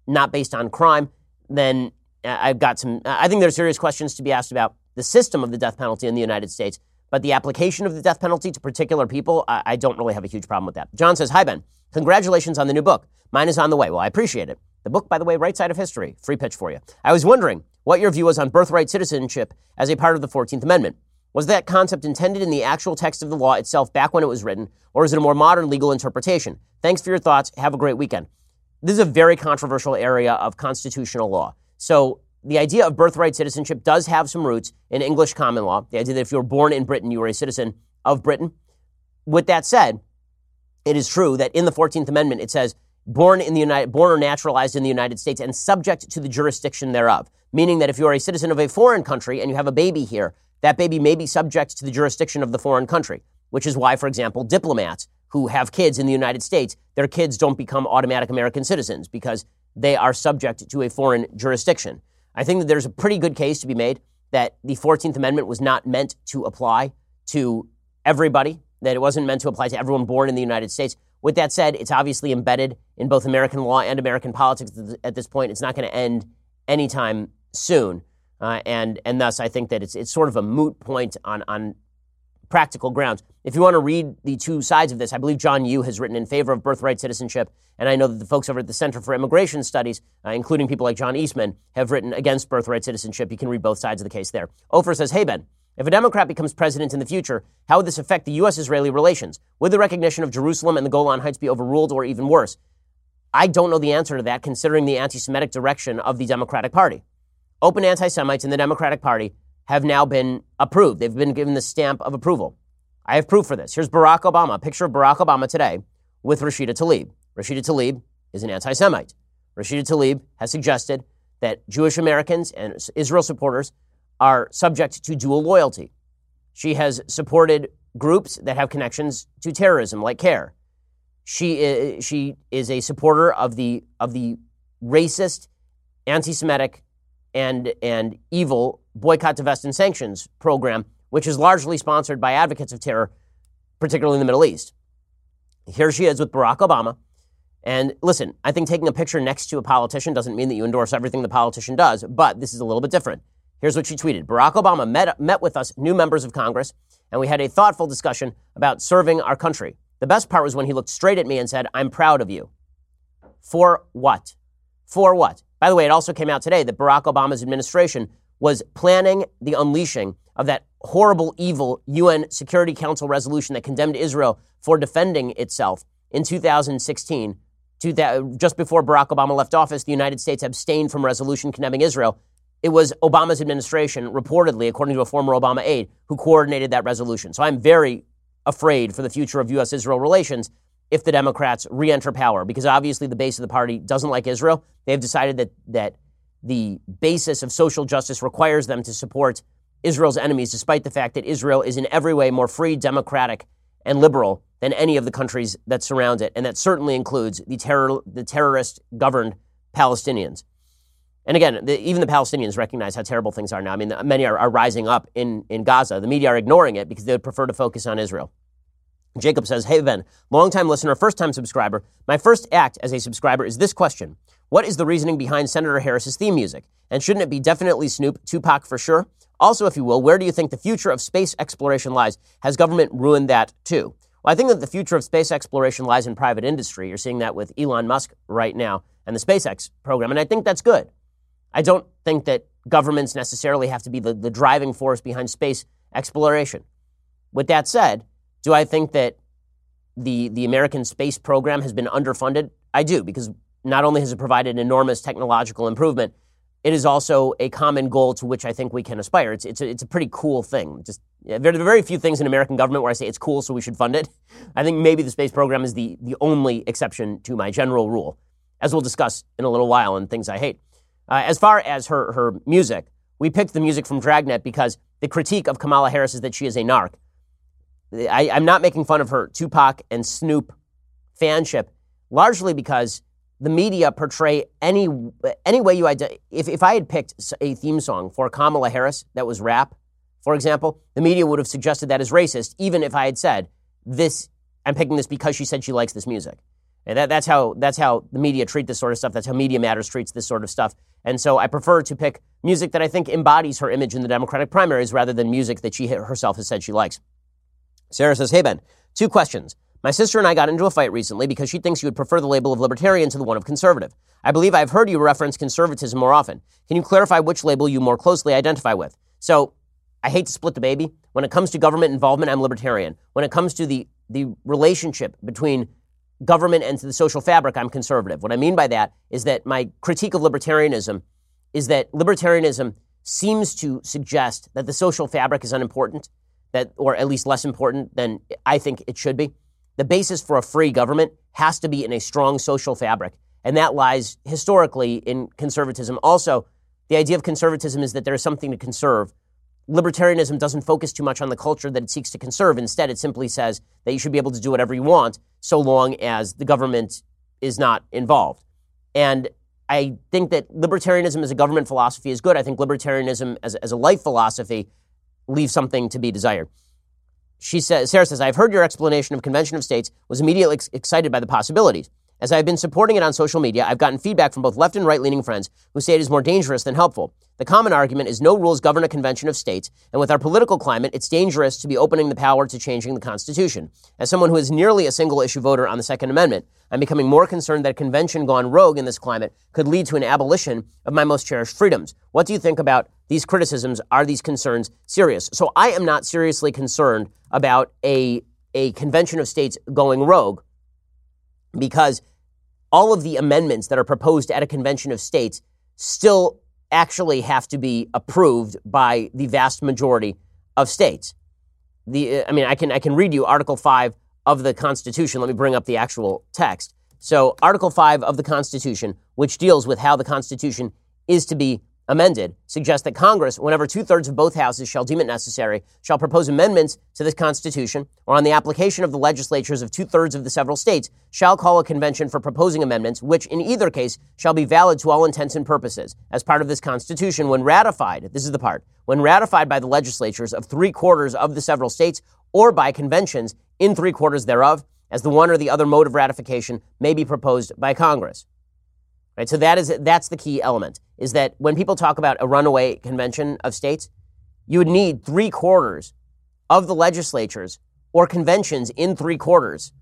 Speaker 1: not based on crime, then I've got some, I think there are serious questions to be asked about the system of the death penalty in the United States. But the application of the death penalty to particular people, I, I don't really have a huge problem with that. John says, Hi, Ben. Congratulations on the new book. Mine is on the way. Well, I appreciate it. The book, by the way, Right Side of History. Free pitch for you. I was wondering what your view was on birthright citizenship as a part of the 14th Amendment. Was that concept intended in the actual text of the law itself back when it was written, or is it a more modern legal interpretation? Thanks for your thoughts. Have a great weekend. This is a very controversial area of constitutional law. So the idea of birthright citizenship does have some roots in English common law. The idea that if you were born in Britain, you were a citizen of Britain. With that said, it is true that in the 14th Amendment it says born in the United, born or naturalized in the United States and subject to the jurisdiction thereof. Meaning that if you are a citizen of a foreign country and you have a baby here, that baby may be subject to the jurisdiction of the foreign country, which is why, for example, diplomats who have kids in the United States, their kids don't become automatic American citizens because they are subject to a foreign jurisdiction. I think that there's a pretty good case to be made that the 14th Amendment was not meant to apply to everybody, that it wasn't meant to apply to everyone born in the United States. With that said, it's obviously embedded in both American law and American politics at this point. It's not going to end anytime soon. Uh, and, and thus, I think that it's, it's sort of a moot point on, on practical grounds. If you want to read the two sides of this, I believe John Yoo has written in favor of birthright citizenship, and I know that the folks over at the Center for Immigration Studies, uh, including people like John Eastman, have written against birthright citizenship. You can read both sides of the case there. Ofer says, Hey, Ben, if a Democrat becomes president in the future, how would this affect the U.S. Israeli relations? Would the recognition of Jerusalem and the Golan Heights be overruled or even worse? I don't know the answer to that, considering the anti Semitic direction of the Democratic Party. Open anti Semites in the Democratic Party have now been approved. They've been given the stamp of approval. I have proof for this. Here's Barack Obama, a picture of Barack Obama today with Rashida Tlaib. Rashida Tlaib is an anti Semite. Rashida Tlaib has suggested that Jewish Americans and Israel supporters are subject to dual loyalty. She has supported groups that have connections to terrorism, like CAIR. She is, she is a supporter of the, of the racist, anti Semitic, and, and evil boycott, divest, and sanctions program, which is largely sponsored by advocates of terror, particularly in the Middle East. Here she is with Barack Obama. And listen, I think taking a picture next to a politician doesn't mean that you endorse everything the politician does, but this is a little bit different. Here's what she tweeted Barack Obama met, met with us, new members of Congress, and we had a thoughtful discussion about serving our country. The best part was when he looked straight at me and said, I'm proud of you. For what? For what? By the way, it also came out today that Barack Obama's administration was planning the unleashing of that horrible, evil UN Security Council resolution that condemned Israel for defending itself in 2016. Just before Barack Obama left office, the United States abstained from resolution condemning Israel. It was Obama's administration, reportedly, according to a former Obama aide, who coordinated that resolution. So I'm very afraid for the future of U.S. Israel relations if the Democrats re enter power, because obviously the base of the party doesn't like Israel. They've decided that, that the basis of social justice requires them to support Israel's enemies, despite the fact that Israel is in every way more free, democratic, and liberal than any of the countries that surround it. And that certainly includes the, terror, the terrorist governed Palestinians. And again, the, even the Palestinians recognize how terrible things are now. I mean, many are, are rising up in, in Gaza. The media are ignoring it because they would prefer to focus on Israel. Jacob says, Hey, Ben, longtime listener, first time subscriber. My first act as a subscriber is this question What is the reasoning behind Senator Harris's theme music? And shouldn't it be definitely Snoop, Tupac for sure? Also, if you will, where do you think the future of space exploration lies? Has government ruined that too? Well, I think that the future of space exploration lies in private industry. You're seeing that with Elon Musk right now and the SpaceX program, and I think that's good. I don't think that governments necessarily have to be the, the driving force behind space exploration. With that said, do I think that the, the American space program has been underfunded? I do, because not only has it provided enormous technological improvement, it is also a common goal to which I think we can aspire. It's, it's, a, it's a pretty cool thing. Just yeah, there are very few things in American government where I say it's cool, so we should fund it. I think maybe the space program is the, the only exception to my general rule, as we'll discuss in a little while and things I hate. Uh, as far as her, her music, we picked the music from Dragnet because the critique of Kamala Harris is that she is a narc. I, I'm not making fun of her Tupac and Snoop fanship, largely because the media portray any any way you identify. If, if I had picked a theme song for Kamala Harris that was rap, for example, the media would have suggested that as racist, even if I had said this. I'm picking this because she said she likes this music. And that, that's how that's how the media treat this sort of stuff. That's how Media Matters treats this sort of stuff. And so I prefer to pick music that I think embodies her image in the Democratic primaries rather than music that she herself has said she likes. Sarah says, "Hey Ben, two questions. My sister and I got into a fight recently because she thinks you would prefer the label of libertarian to the one of conservative. I believe I've heard you reference conservatism more often. Can you clarify which label you more closely identify with? So, I hate to split the baby. When it comes to government involvement, I'm libertarian. When it comes to the, the relationship between government and the social fabric, I'm conservative. What I mean by that is that my critique of libertarianism is that libertarianism seems to suggest that the social fabric is unimportant, that, or at least less important than I think it should be the basis for a free government has to be in a strong social fabric. And that lies historically in conservatism. Also, the idea of conservatism is that there is something to conserve. Libertarianism doesn't focus too much on the culture that it seeks to conserve. Instead, it simply says that you should be able to do whatever you want so long as the government is not involved. And I think that libertarianism as a government philosophy is good. I think libertarianism as, as a life philosophy leaves something to be desired she says, Sarah says, I've heard your explanation of Convention of States, was immediately ex- excited by the possibilities. As I've been supporting it on social media, I've gotten feedback from both left and right leaning friends who say it is more dangerous than helpful. The common argument is no rules govern a convention of states, and with our political climate, it's dangerous to be opening the power to changing the Constitution. As someone who is nearly a single issue voter on the Second Amendment, I'm becoming more concerned that a convention gone rogue in this climate could lead to an abolition of my most cherished freedoms. What do you think about these criticisms? Are these concerns serious? So I am not seriously concerned about a, a convention of states going rogue because all of the amendments that are proposed at a convention of states still actually have to be approved by the vast majority of states. The, uh, I mean, I can, I can read you Article 5 of the Constitution. Let me bring up the actual text. So, Article 5 of the Constitution, which deals with how the Constitution is to be amended suggests that Congress, whenever two thirds of both houses shall deem it necessary, shall propose amendments to this Constitution, or on the application of the legislatures of two thirds of the several states, shall call a convention for proposing amendments, which in either case shall be valid to all intents and purposes, as part of this Constitution when ratified. This is the part when ratified by the legislatures of three quarters of the several states, or by conventions in three quarters thereof, as the one or the other mode of ratification may be proposed by Congress. Right? So that is that's the key element is that when people talk about a runaway convention of states, you would need three quarters of the legislatures or conventions in three quarters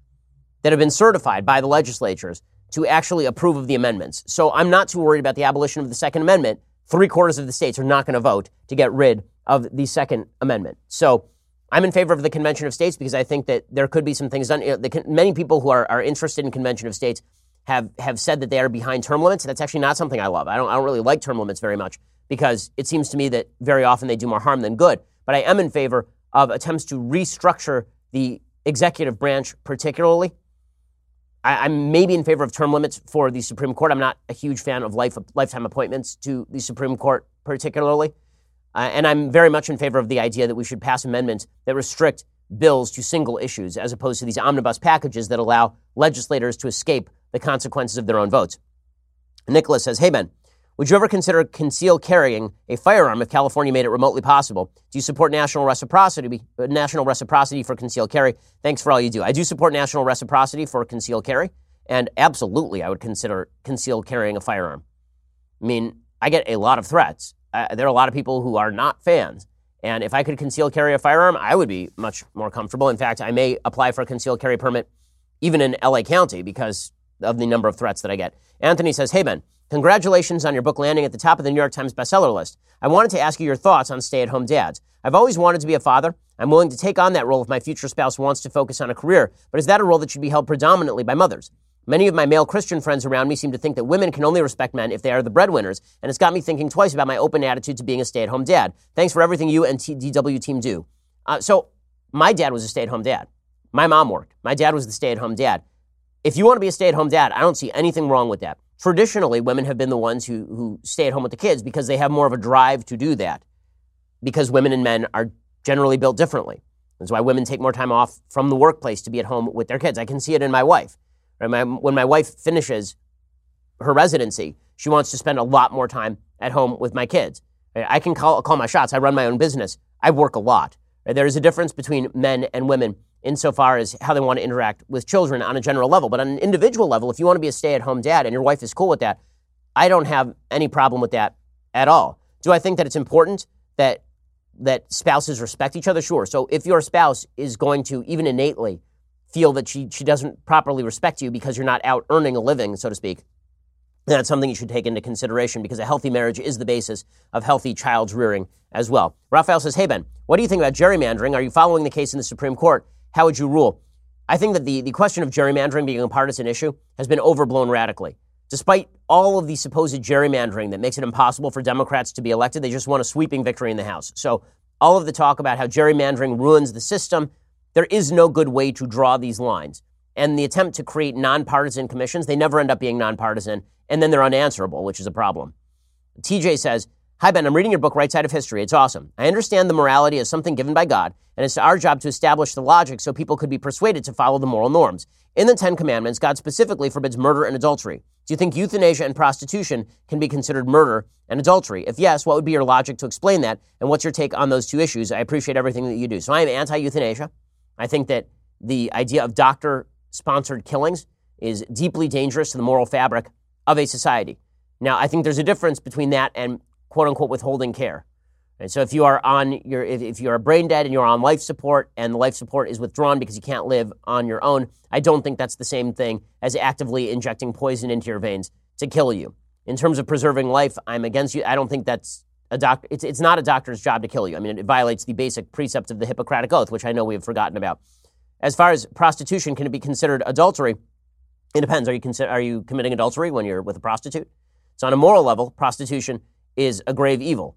Speaker 1: that have been certified by the legislatures to actually approve of the amendments. So I'm not too worried about the abolition of the Second Amendment. Three quarters of the states are not going to vote to get rid of the Second Amendment. So I'm in favor of the Convention of States because I think that there could be some things done. You know, the, many people who are, are interested in Convention of States have, have said that they are behind term limits. That's actually not something I love. I don't, I don't really like term limits very much because it seems to me that very often they do more harm than good. But I am in favor of attempts to restructure the executive branch, particularly. I, am maybe in favor of term limits for the Supreme Court. I'm not a huge fan of life, lifetime appointments to the Supreme Court, particularly. Uh, and I'm very much in favor of the idea that we should pass amendments that restrict bills to single issues as opposed to these omnibus packages that allow legislators to escape the consequences of their own votes. Nicholas says, Hey, Ben, would you ever consider concealed carrying a firearm if California made it remotely possible? Do you support national reciprocity, uh, national reciprocity for concealed carry? Thanks for all you do. I do support national reciprocity for concealed carry, and absolutely I would consider concealed carrying a firearm. I mean, I get a lot of threats. Uh, there are a lot of people who are not fans. And if I could conceal carry a firearm, I would be much more comfortable. In fact, I may apply for a concealed carry permit even in LA County because of the number of threats that I get. Anthony says, Hey, Ben, congratulations on your book landing at the top of the New York Times bestseller list. I wanted to ask you your thoughts on stay at home dads. I've always wanted to be a father. I'm willing to take on that role if my future spouse wants to focus on a career, but is that a role that should be held predominantly by mothers? Many of my male Christian friends around me seem to think that women can only respect men if they are the breadwinners, and it's got me thinking twice about my open attitude to being a stay at home dad. Thanks for everything you and DW team do. Uh, so, my dad was a stay at home dad. My mom worked. My dad was the stay at home dad. If you want to be a stay at home dad, I don't see anything wrong with that. Traditionally, women have been the ones who, who stay at home with the kids because they have more of a drive to do that, because women and men are generally built differently. That's why women take more time off from the workplace to be at home with their kids. I can see it in my wife. Right? My, when my wife finishes her residency, she wants to spend a lot more time at home with my kids. I can call, call my shots. I run my own business. I work a lot. There is a difference between men and women insofar as how they want to interact with children on a general level. But on an individual level, if you want to be a stay at home dad and your wife is cool with that, I don't have any problem with that at all. Do I think that it's important that that spouses respect each other? Sure. So if your spouse is going to even innately feel that she, she doesn't properly respect you because you're not out earning a living, so to speak, then that's something you should take into consideration because a healthy marriage is the basis of healthy child's rearing as well. Raphael says, Hey, Ben, what do you think about gerrymandering? Are you following the case in the Supreme Court? How would you rule? I think that the, the question of gerrymandering being a partisan issue has been overblown radically. Despite all of the supposed gerrymandering that makes it impossible for Democrats to be elected, they just want a sweeping victory in the House. So, all of the talk about how gerrymandering ruins the system, there is no good way to draw these lines. And the attempt to create nonpartisan commissions, they never end up being nonpartisan, and then they're unanswerable, which is a problem. TJ says, Hi, Ben. I'm reading your book, Right Side of History. It's awesome. I understand the morality is something given by God, and it's our job to establish the logic so people could be persuaded to follow the moral norms. In the Ten Commandments, God specifically forbids murder and adultery. Do you think euthanasia and prostitution can be considered murder and adultery? If yes, what would be your logic to explain that? And what's your take on those two issues? I appreciate everything that you do. So I am anti euthanasia. I think that the idea of doctor sponsored killings is deeply dangerous to the moral fabric of a society. Now, I think there's a difference between that and quote unquote withholding care. And so if you are on your if, if you're a brain dead and you're on life support and the life support is withdrawn because you can't live on your own, I don't think that's the same thing as actively injecting poison into your veins to kill you. In terms of preserving life, I'm against you. I don't think that's a doctor. It's, it's not a doctor's job to kill you. I mean, it violates the basic precept of the Hippocratic Oath, which I know we have forgotten about. As far as prostitution, can it be considered adultery? It depends. Are you consider, are you committing adultery when you're with a prostitute? So on a moral level, prostitution is a grave evil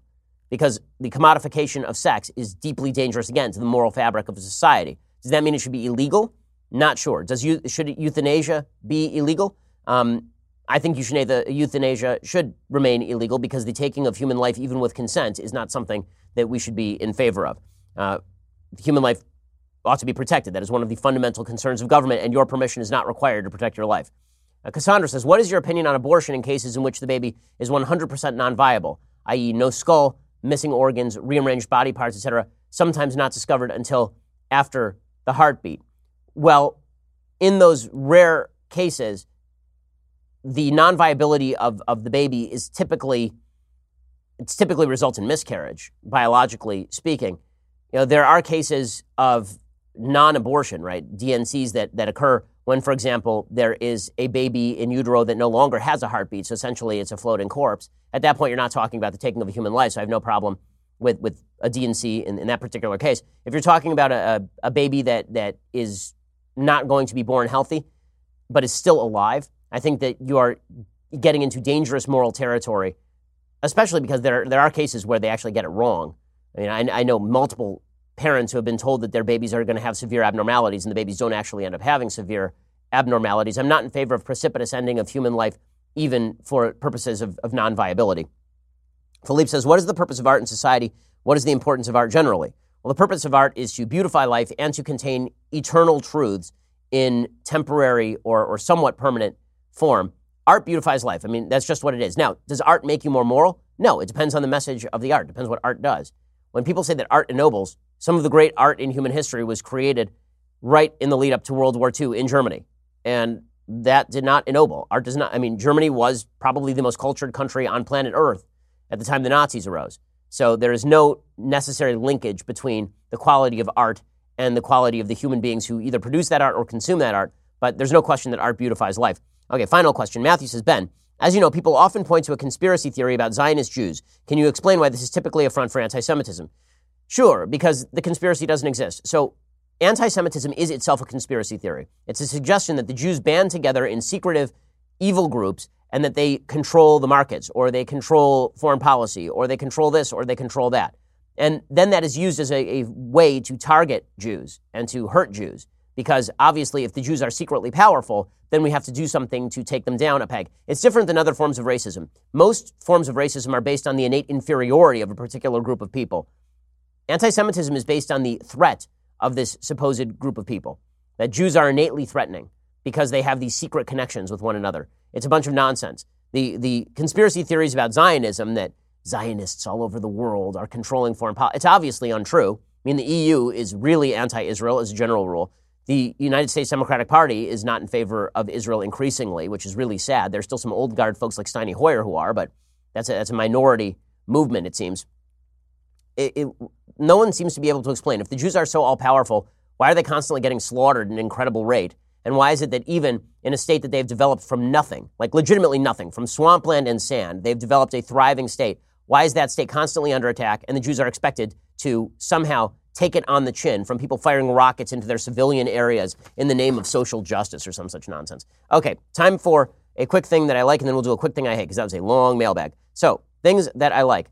Speaker 1: because the commodification of sex is deeply dangerous again to the moral fabric of a society. Does that mean it should be illegal? Not sure. Does should euthanasia be illegal? Um, I think euthanasia should remain illegal because the taking of human life, even with consent, is not something that we should be in favor of. Uh, human life ought to be protected. That is one of the fundamental concerns of government, and your permission is not required to protect your life. Uh, Cassandra says, What is your opinion on abortion in cases in which the baby is 100% non viable, i.e., no skull, missing organs, rearranged body parts, etc., sometimes not discovered until after the heartbeat? Well, in those rare cases, the non-viability of, of the baby is typically it's typically results in miscarriage, biologically speaking. You know, there are cases of non-abortion, right? D&Cs that, that occur when, for example, there is a baby in utero that no longer has a heartbeat. So essentially it's a floating corpse. At that point, you're not talking about the taking of a human life. So I have no problem with, with a D&C in, in that particular case. If you're talking about a, a, baby that, that is not going to be born healthy, but is still alive, I think that you are getting into dangerous moral territory, especially because there, there are cases where they actually get it wrong. I mean, I, I know multiple parents who have been told that their babies are going to have severe abnormalities, and the babies don't actually end up having severe abnormalities. I'm not in favor of precipitous ending of human life, even for purposes of, of non viability. Philippe says, What is the purpose of art in society? What is the importance of art generally? Well, the purpose of art is to beautify life and to contain eternal truths in temporary or, or somewhat permanent form. Art beautifies life. I mean, that's just what it is. Now, does art make you more moral? No, it depends on the message of the art. It depends what art does. When people say that art ennobles, some of the great art in human history was created right in the lead up to World War II in Germany. And that did not ennoble. Art does not, I mean, Germany was probably the most cultured country on planet Earth at the time the Nazis arose. So there is no necessary linkage between the quality of art and the quality of the human beings who either produce that art or consume that art. But there's no question that art beautifies life. Okay, final question. Matthew says, Ben, as you know, people often point to a conspiracy theory about Zionist Jews. Can you explain why this is typically a front for anti Semitism? Sure, because the conspiracy doesn't exist. So, anti Semitism is itself a conspiracy theory. It's a suggestion that the Jews band together in secretive evil groups and that they control the markets or they control foreign policy or they control this or they control that. And then that is used as a, a way to target Jews and to hurt Jews because obviously if the Jews are secretly powerful, then we have to do something to take them down a peg. It's different than other forms of racism. Most forms of racism are based on the innate inferiority of a particular group of people. Anti Semitism is based on the threat of this supposed group of people, that Jews are innately threatening because they have these secret connections with one another. It's a bunch of nonsense. The, the conspiracy theories about Zionism that Zionists all over the world are controlling foreign policy, it's obviously untrue. I mean, the EU is really anti Israel as a general rule. The United States Democratic Party is not in favor of Israel increasingly, which is really sad. There's still some old guard folks like Steny Hoyer who are, but that's a, that's a minority movement, it seems. It, it, no one seems to be able to explain. If the Jews are so all powerful, why are they constantly getting slaughtered at an incredible rate? And why is it that even in a state that they've developed from nothing, like legitimately nothing, from swampland and sand, they've developed a thriving state? Why is that state constantly under attack and the Jews are expected to somehow take it on the chin from people firing rockets into their civilian areas in the name of social justice or some such nonsense. Okay, time for a quick thing that I like, and then we'll do a quick thing I hate because that was a long mailbag. So, things that I like.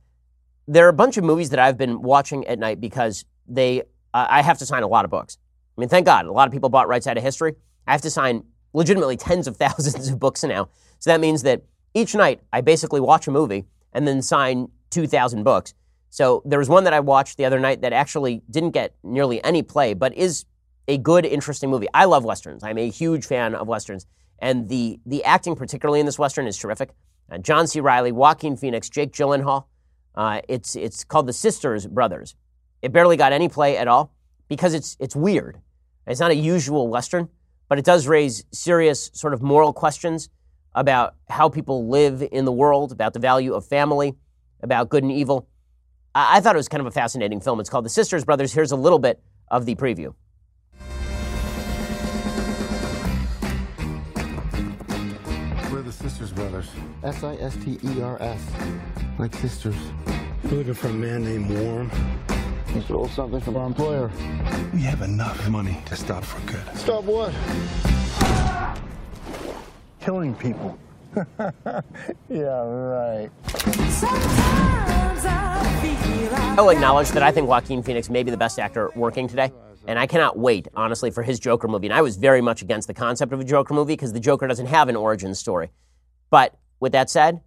Speaker 1: There are a bunch of movies that I've been watching at night because they, uh, I have to sign a lot of books. I mean, thank God, a lot of people bought Right Side of History. I have to sign legitimately tens of thousands of books now. So that means that each night I basically watch a movie and then sign 2,000 books. So there was one that I watched the other night that actually didn't get nearly any play, but is a good, interesting movie. I love westerns. I'm a huge fan of westerns, and the the acting, particularly in this western, is terrific. Uh, John C. Reilly, Joaquin Phoenix, Jake Gyllenhaal. Uh, it's it's called The Sisters Brothers. It barely got any play at all because it's it's weird. It's not a usual western, but it does raise serious sort of moral questions about how people live in the world, about the value of family, about good and evil. I, I thought it was kind of a fascinating film. It's called The Sisters Brothers. Here's a little bit of the preview.
Speaker 7: Sisters Brothers. S I S T E R S. Like sisters. We're looking for a man named Warren. He stole something from our employer. We have enough money to stop for good. Stop what? Killing people. yeah, right.
Speaker 1: I'll acknowledge that I think Joaquin Phoenix may be the best actor working today. And I cannot wait, honestly, for his Joker movie. And I was very much against the concept of a Joker movie because the Joker doesn't have an origin story. But with that said,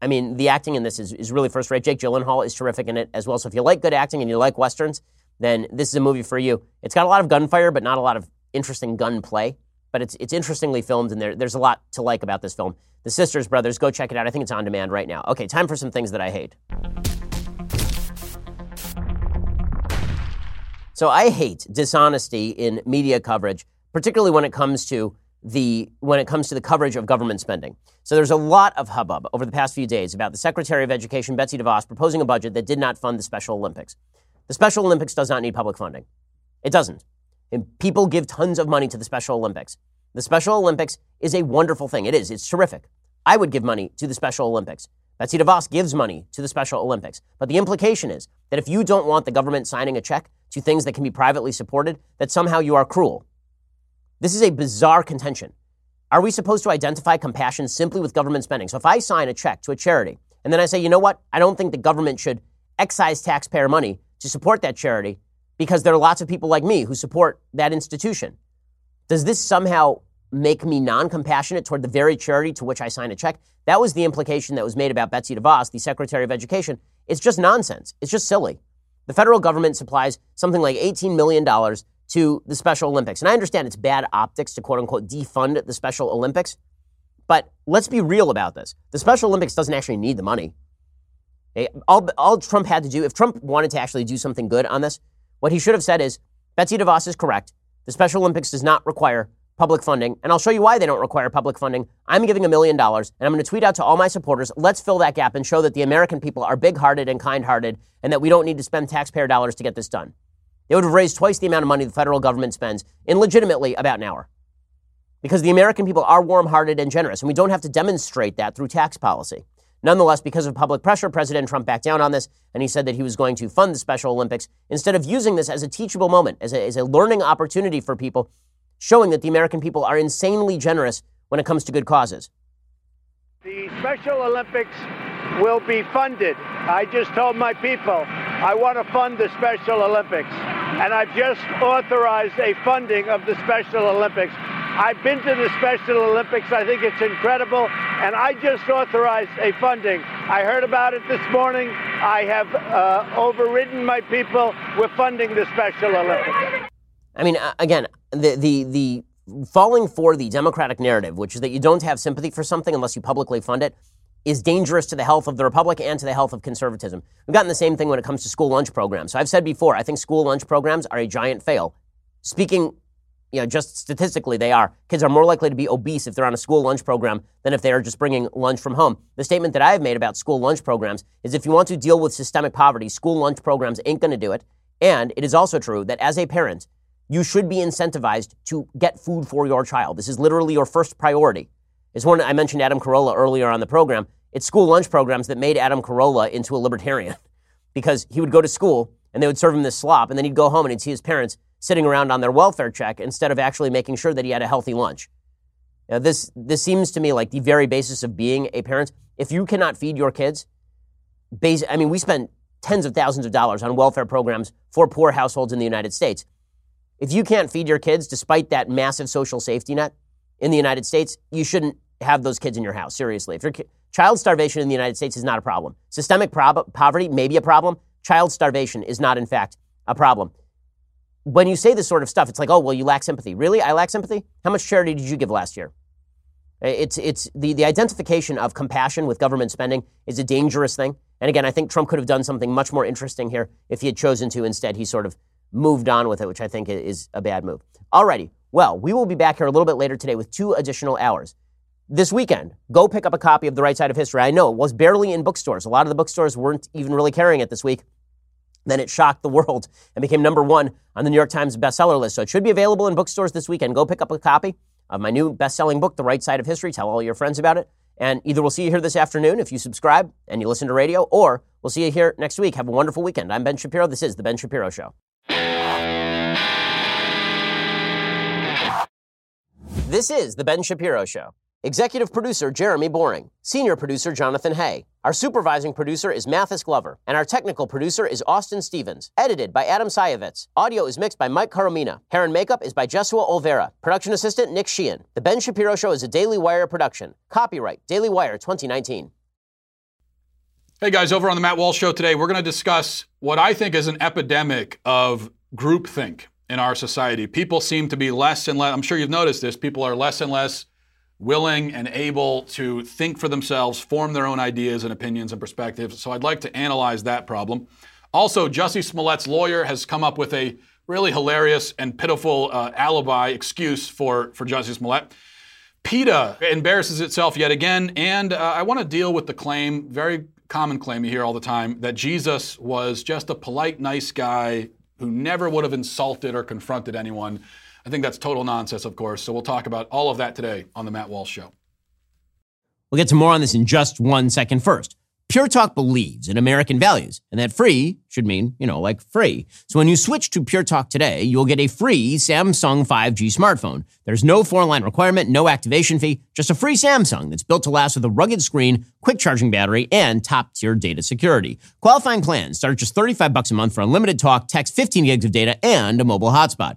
Speaker 1: I mean, the acting in this is, is really first rate. Jake Gyllenhaal is terrific in it as well. So if you like good acting and you like westerns, then this is a movie for you. It's got a lot of gunfire, but not a lot of interesting gunplay. But it's it's interestingly filmed, and there, there's a lot to like about this film. The Sisters Brothers, go check it out. I think it's on demand right now. Okay, time for some things that I hate. So I hate dishonesty in media coverage, particularly when it comes to the when it comes to the coverage of government spending. So there's a lot of hubbub over the past few days about the Secretary of Education Betsy DeVos proposing a budget that did not fund the Special Olympics. The Special Olympics does not need public funding. It doesn't. And people give tons of money to the Special Olympics. The Special Olympics is a wonderful thing. It is. It's terrific. I would give money to the Special Olympics. Betsy DeVos gives money to the Special Olympics. But the implication is that if you don't want the government signing a check to things that can be privately supported, that somehow you are cruel. This is a bizarre contention. Are we supposed to identify compassion simply with government spending? So if I sign a check to a charity and then I say, you know what, I don't think the government should excise taxpayer money to support that charity because there are lots of people like me who support that institution. Does this somehow make me non compassionate toward the very charity to which I sign a check? That was the implication that was made about Betsy DeVos, the Secretary of Education. It's just nonsense. It's just silly. The federal government supplies something like $18 million to the Special Olympics. And I understand it's bad optics to quote unquote defund the Special Olympics, but let's be real about this. The Special Olympics doesn't actually need the money. All, all Trump had to do, if Trump wanted to actually do something good on this, what he should have said is Betsy DeVos is correct. The Special Olympics does not require public funding, and I'll show you why they don't require public funding. I'm giving a million dollars, and I'm going to tweet out to all my supporters let's fill that gap and show that the American people are big hearted and kind hearted, and that we don't need to spend taxpayer dollars to get this done. They would have raised twice the amount of money the federal government spends in legitimately about an hour. Because the American people are warm hearted and generous, and we don't have to demonstrate that through tax policy. Nonetheless, because of public pressure, President Trump backed down on this, and he said that he was going to fund the Special Olympics instead of using this as a teachable moment, as a, as a learning opportunity for people, showing that the American people are insanely generous when it comes to good causes.
Speaker 2: The Special Olympics will be funded. I just told my people I want to fund the Special Olympics. And I've just authorized a funding of the Special Olympics. I've been to the Special Olympics. I think it's incredible. And I just authorized a funding. I heard about it this morning. I have uh, overridden my people. We're funding the Special Olympics.
Speaker 1: I mean, uh, again, the, the, the falling for the Democratic narrative, which is that you don't have sympathy for something unless you publicly fund it, is dangerous to the health of the Republic and to the health of conservatism. We've gotten the same thing when it comes to school lunch programs. So I've said before, I think school lunch programs are a giant fail. Speaking, you know, just statistically, they are. Kids are more likely to be obese if they're on a school lunch program than if they are just bringing lunch from home. The statement that I have made about school lunch programs is if you want to deal with systemic poverty, school lunch programs ain't going to do it. And it is also true that as a parent, you should be incentivized to get food for your child. This is literally your first priority. It's one I mentioned Adam Carolla earlier on the program. It's school lunch programs that made Adam Carolla into a libertarian because he would go to school and they would serve him this slop and then he'd go home and he'd see his parents sitting around on their welfare check instead of actually making sure that he had a healthy lunch. Now, this, this seems to me like the very basis of being a parent. If you cannot feed your kids, base, I mean, we spend tens of thousands of dollars on welfare programs for poor households in the United States. If you can't feed your kids despite that massive social safety net in the United States, you shouldn't have those kids in your house. Seriously. If your child starvation in the United States is not a problem. Systemic prob- poverty may be a problem. Child starvation is not, in fact, a problem. When you say this sort of stuff, it's like, oh, well, you lack sympathy. Really? I lack sympathy? How much charity did you give last year? It's, it's the, the identification of compassion with government spending is a dangerous thing. And again, I think Trump could have done something much more interesting here if he had chosen to. Instead, he sort of moved on with it, which I think is a bad move. Alrighty. Well, we will be back here a little bit later today with two additional hours. This weekend, go pick up a copy of The Right Side of History. I know it was barely in bookstores. A lot of the bookstores weren't even really carrying it this week. Then it shocked the world and became number one on the New York Times bestseller list. So it should be available in bookstores this weekend. Go pick up a copy of my new best-selling book, The Right Side of History. Tell all your friends about it. And either we'll see you here this afternoon if you subscribe and you listen to radio, or we'll see you here next week. Have a wonderful weekend. I'm Ben Shapiro. This is The Ben Shapiro Show. This is The Ben Shapiro Show. Executive producer Jeremy Boring. Senior producer Jonathan Hay. Our supervising producer is Mathis Glover, and our technical producer is Austin Stevens. Edited by Adam Sajevic. Audio is mixed by Mike Coromina. Hair and makeup is by Jesua Olvera. Production assistant Nick Sheehan. The Ben Shapiro Show is a Daily Wire production. Copyright Daily Wire 2019.
Speaker 8: Hey guys, over on the Matt Walsh Show today, we're going to discuss what I think is an epidemic of groupthink in our society. People seem to be less and less, I'm sure you've noticed this, people are less and less willing and able to think for themselves, form their own ideas and opinions and perspectives. So I'd like to analyze that problem. Also, Jussie Smollett's lawyer has come up with a really hilarious and pitiful uh, alibi excuse for, for Jussie Smollett. PETA embarrasses itself yet again, and uh, I want to deal with the claim, very common claim you hear all the time, that Jesus was just a polite, nice guy who never would have insulted or confronted anyone. I think that's total nonsense, of course. So we'll talk about all of that today on the Matt Walsh Show.
Speaker 1: We'll get to more on this in just one second. First, Pure Talk believes in American values, and that free should mean, you know, like free. So when you switch to Pure Talk today, you'll get a free Samsung 5G smartphone. There's no four line requirement, no activation fee, just a free Samsung that's built to last with a rugged screen, quick charging battery, and top tier data security. Qualifying plans start at just 35 bucks a month for unlimited talk, text, 15 gigs of data, and a mobile hotspot.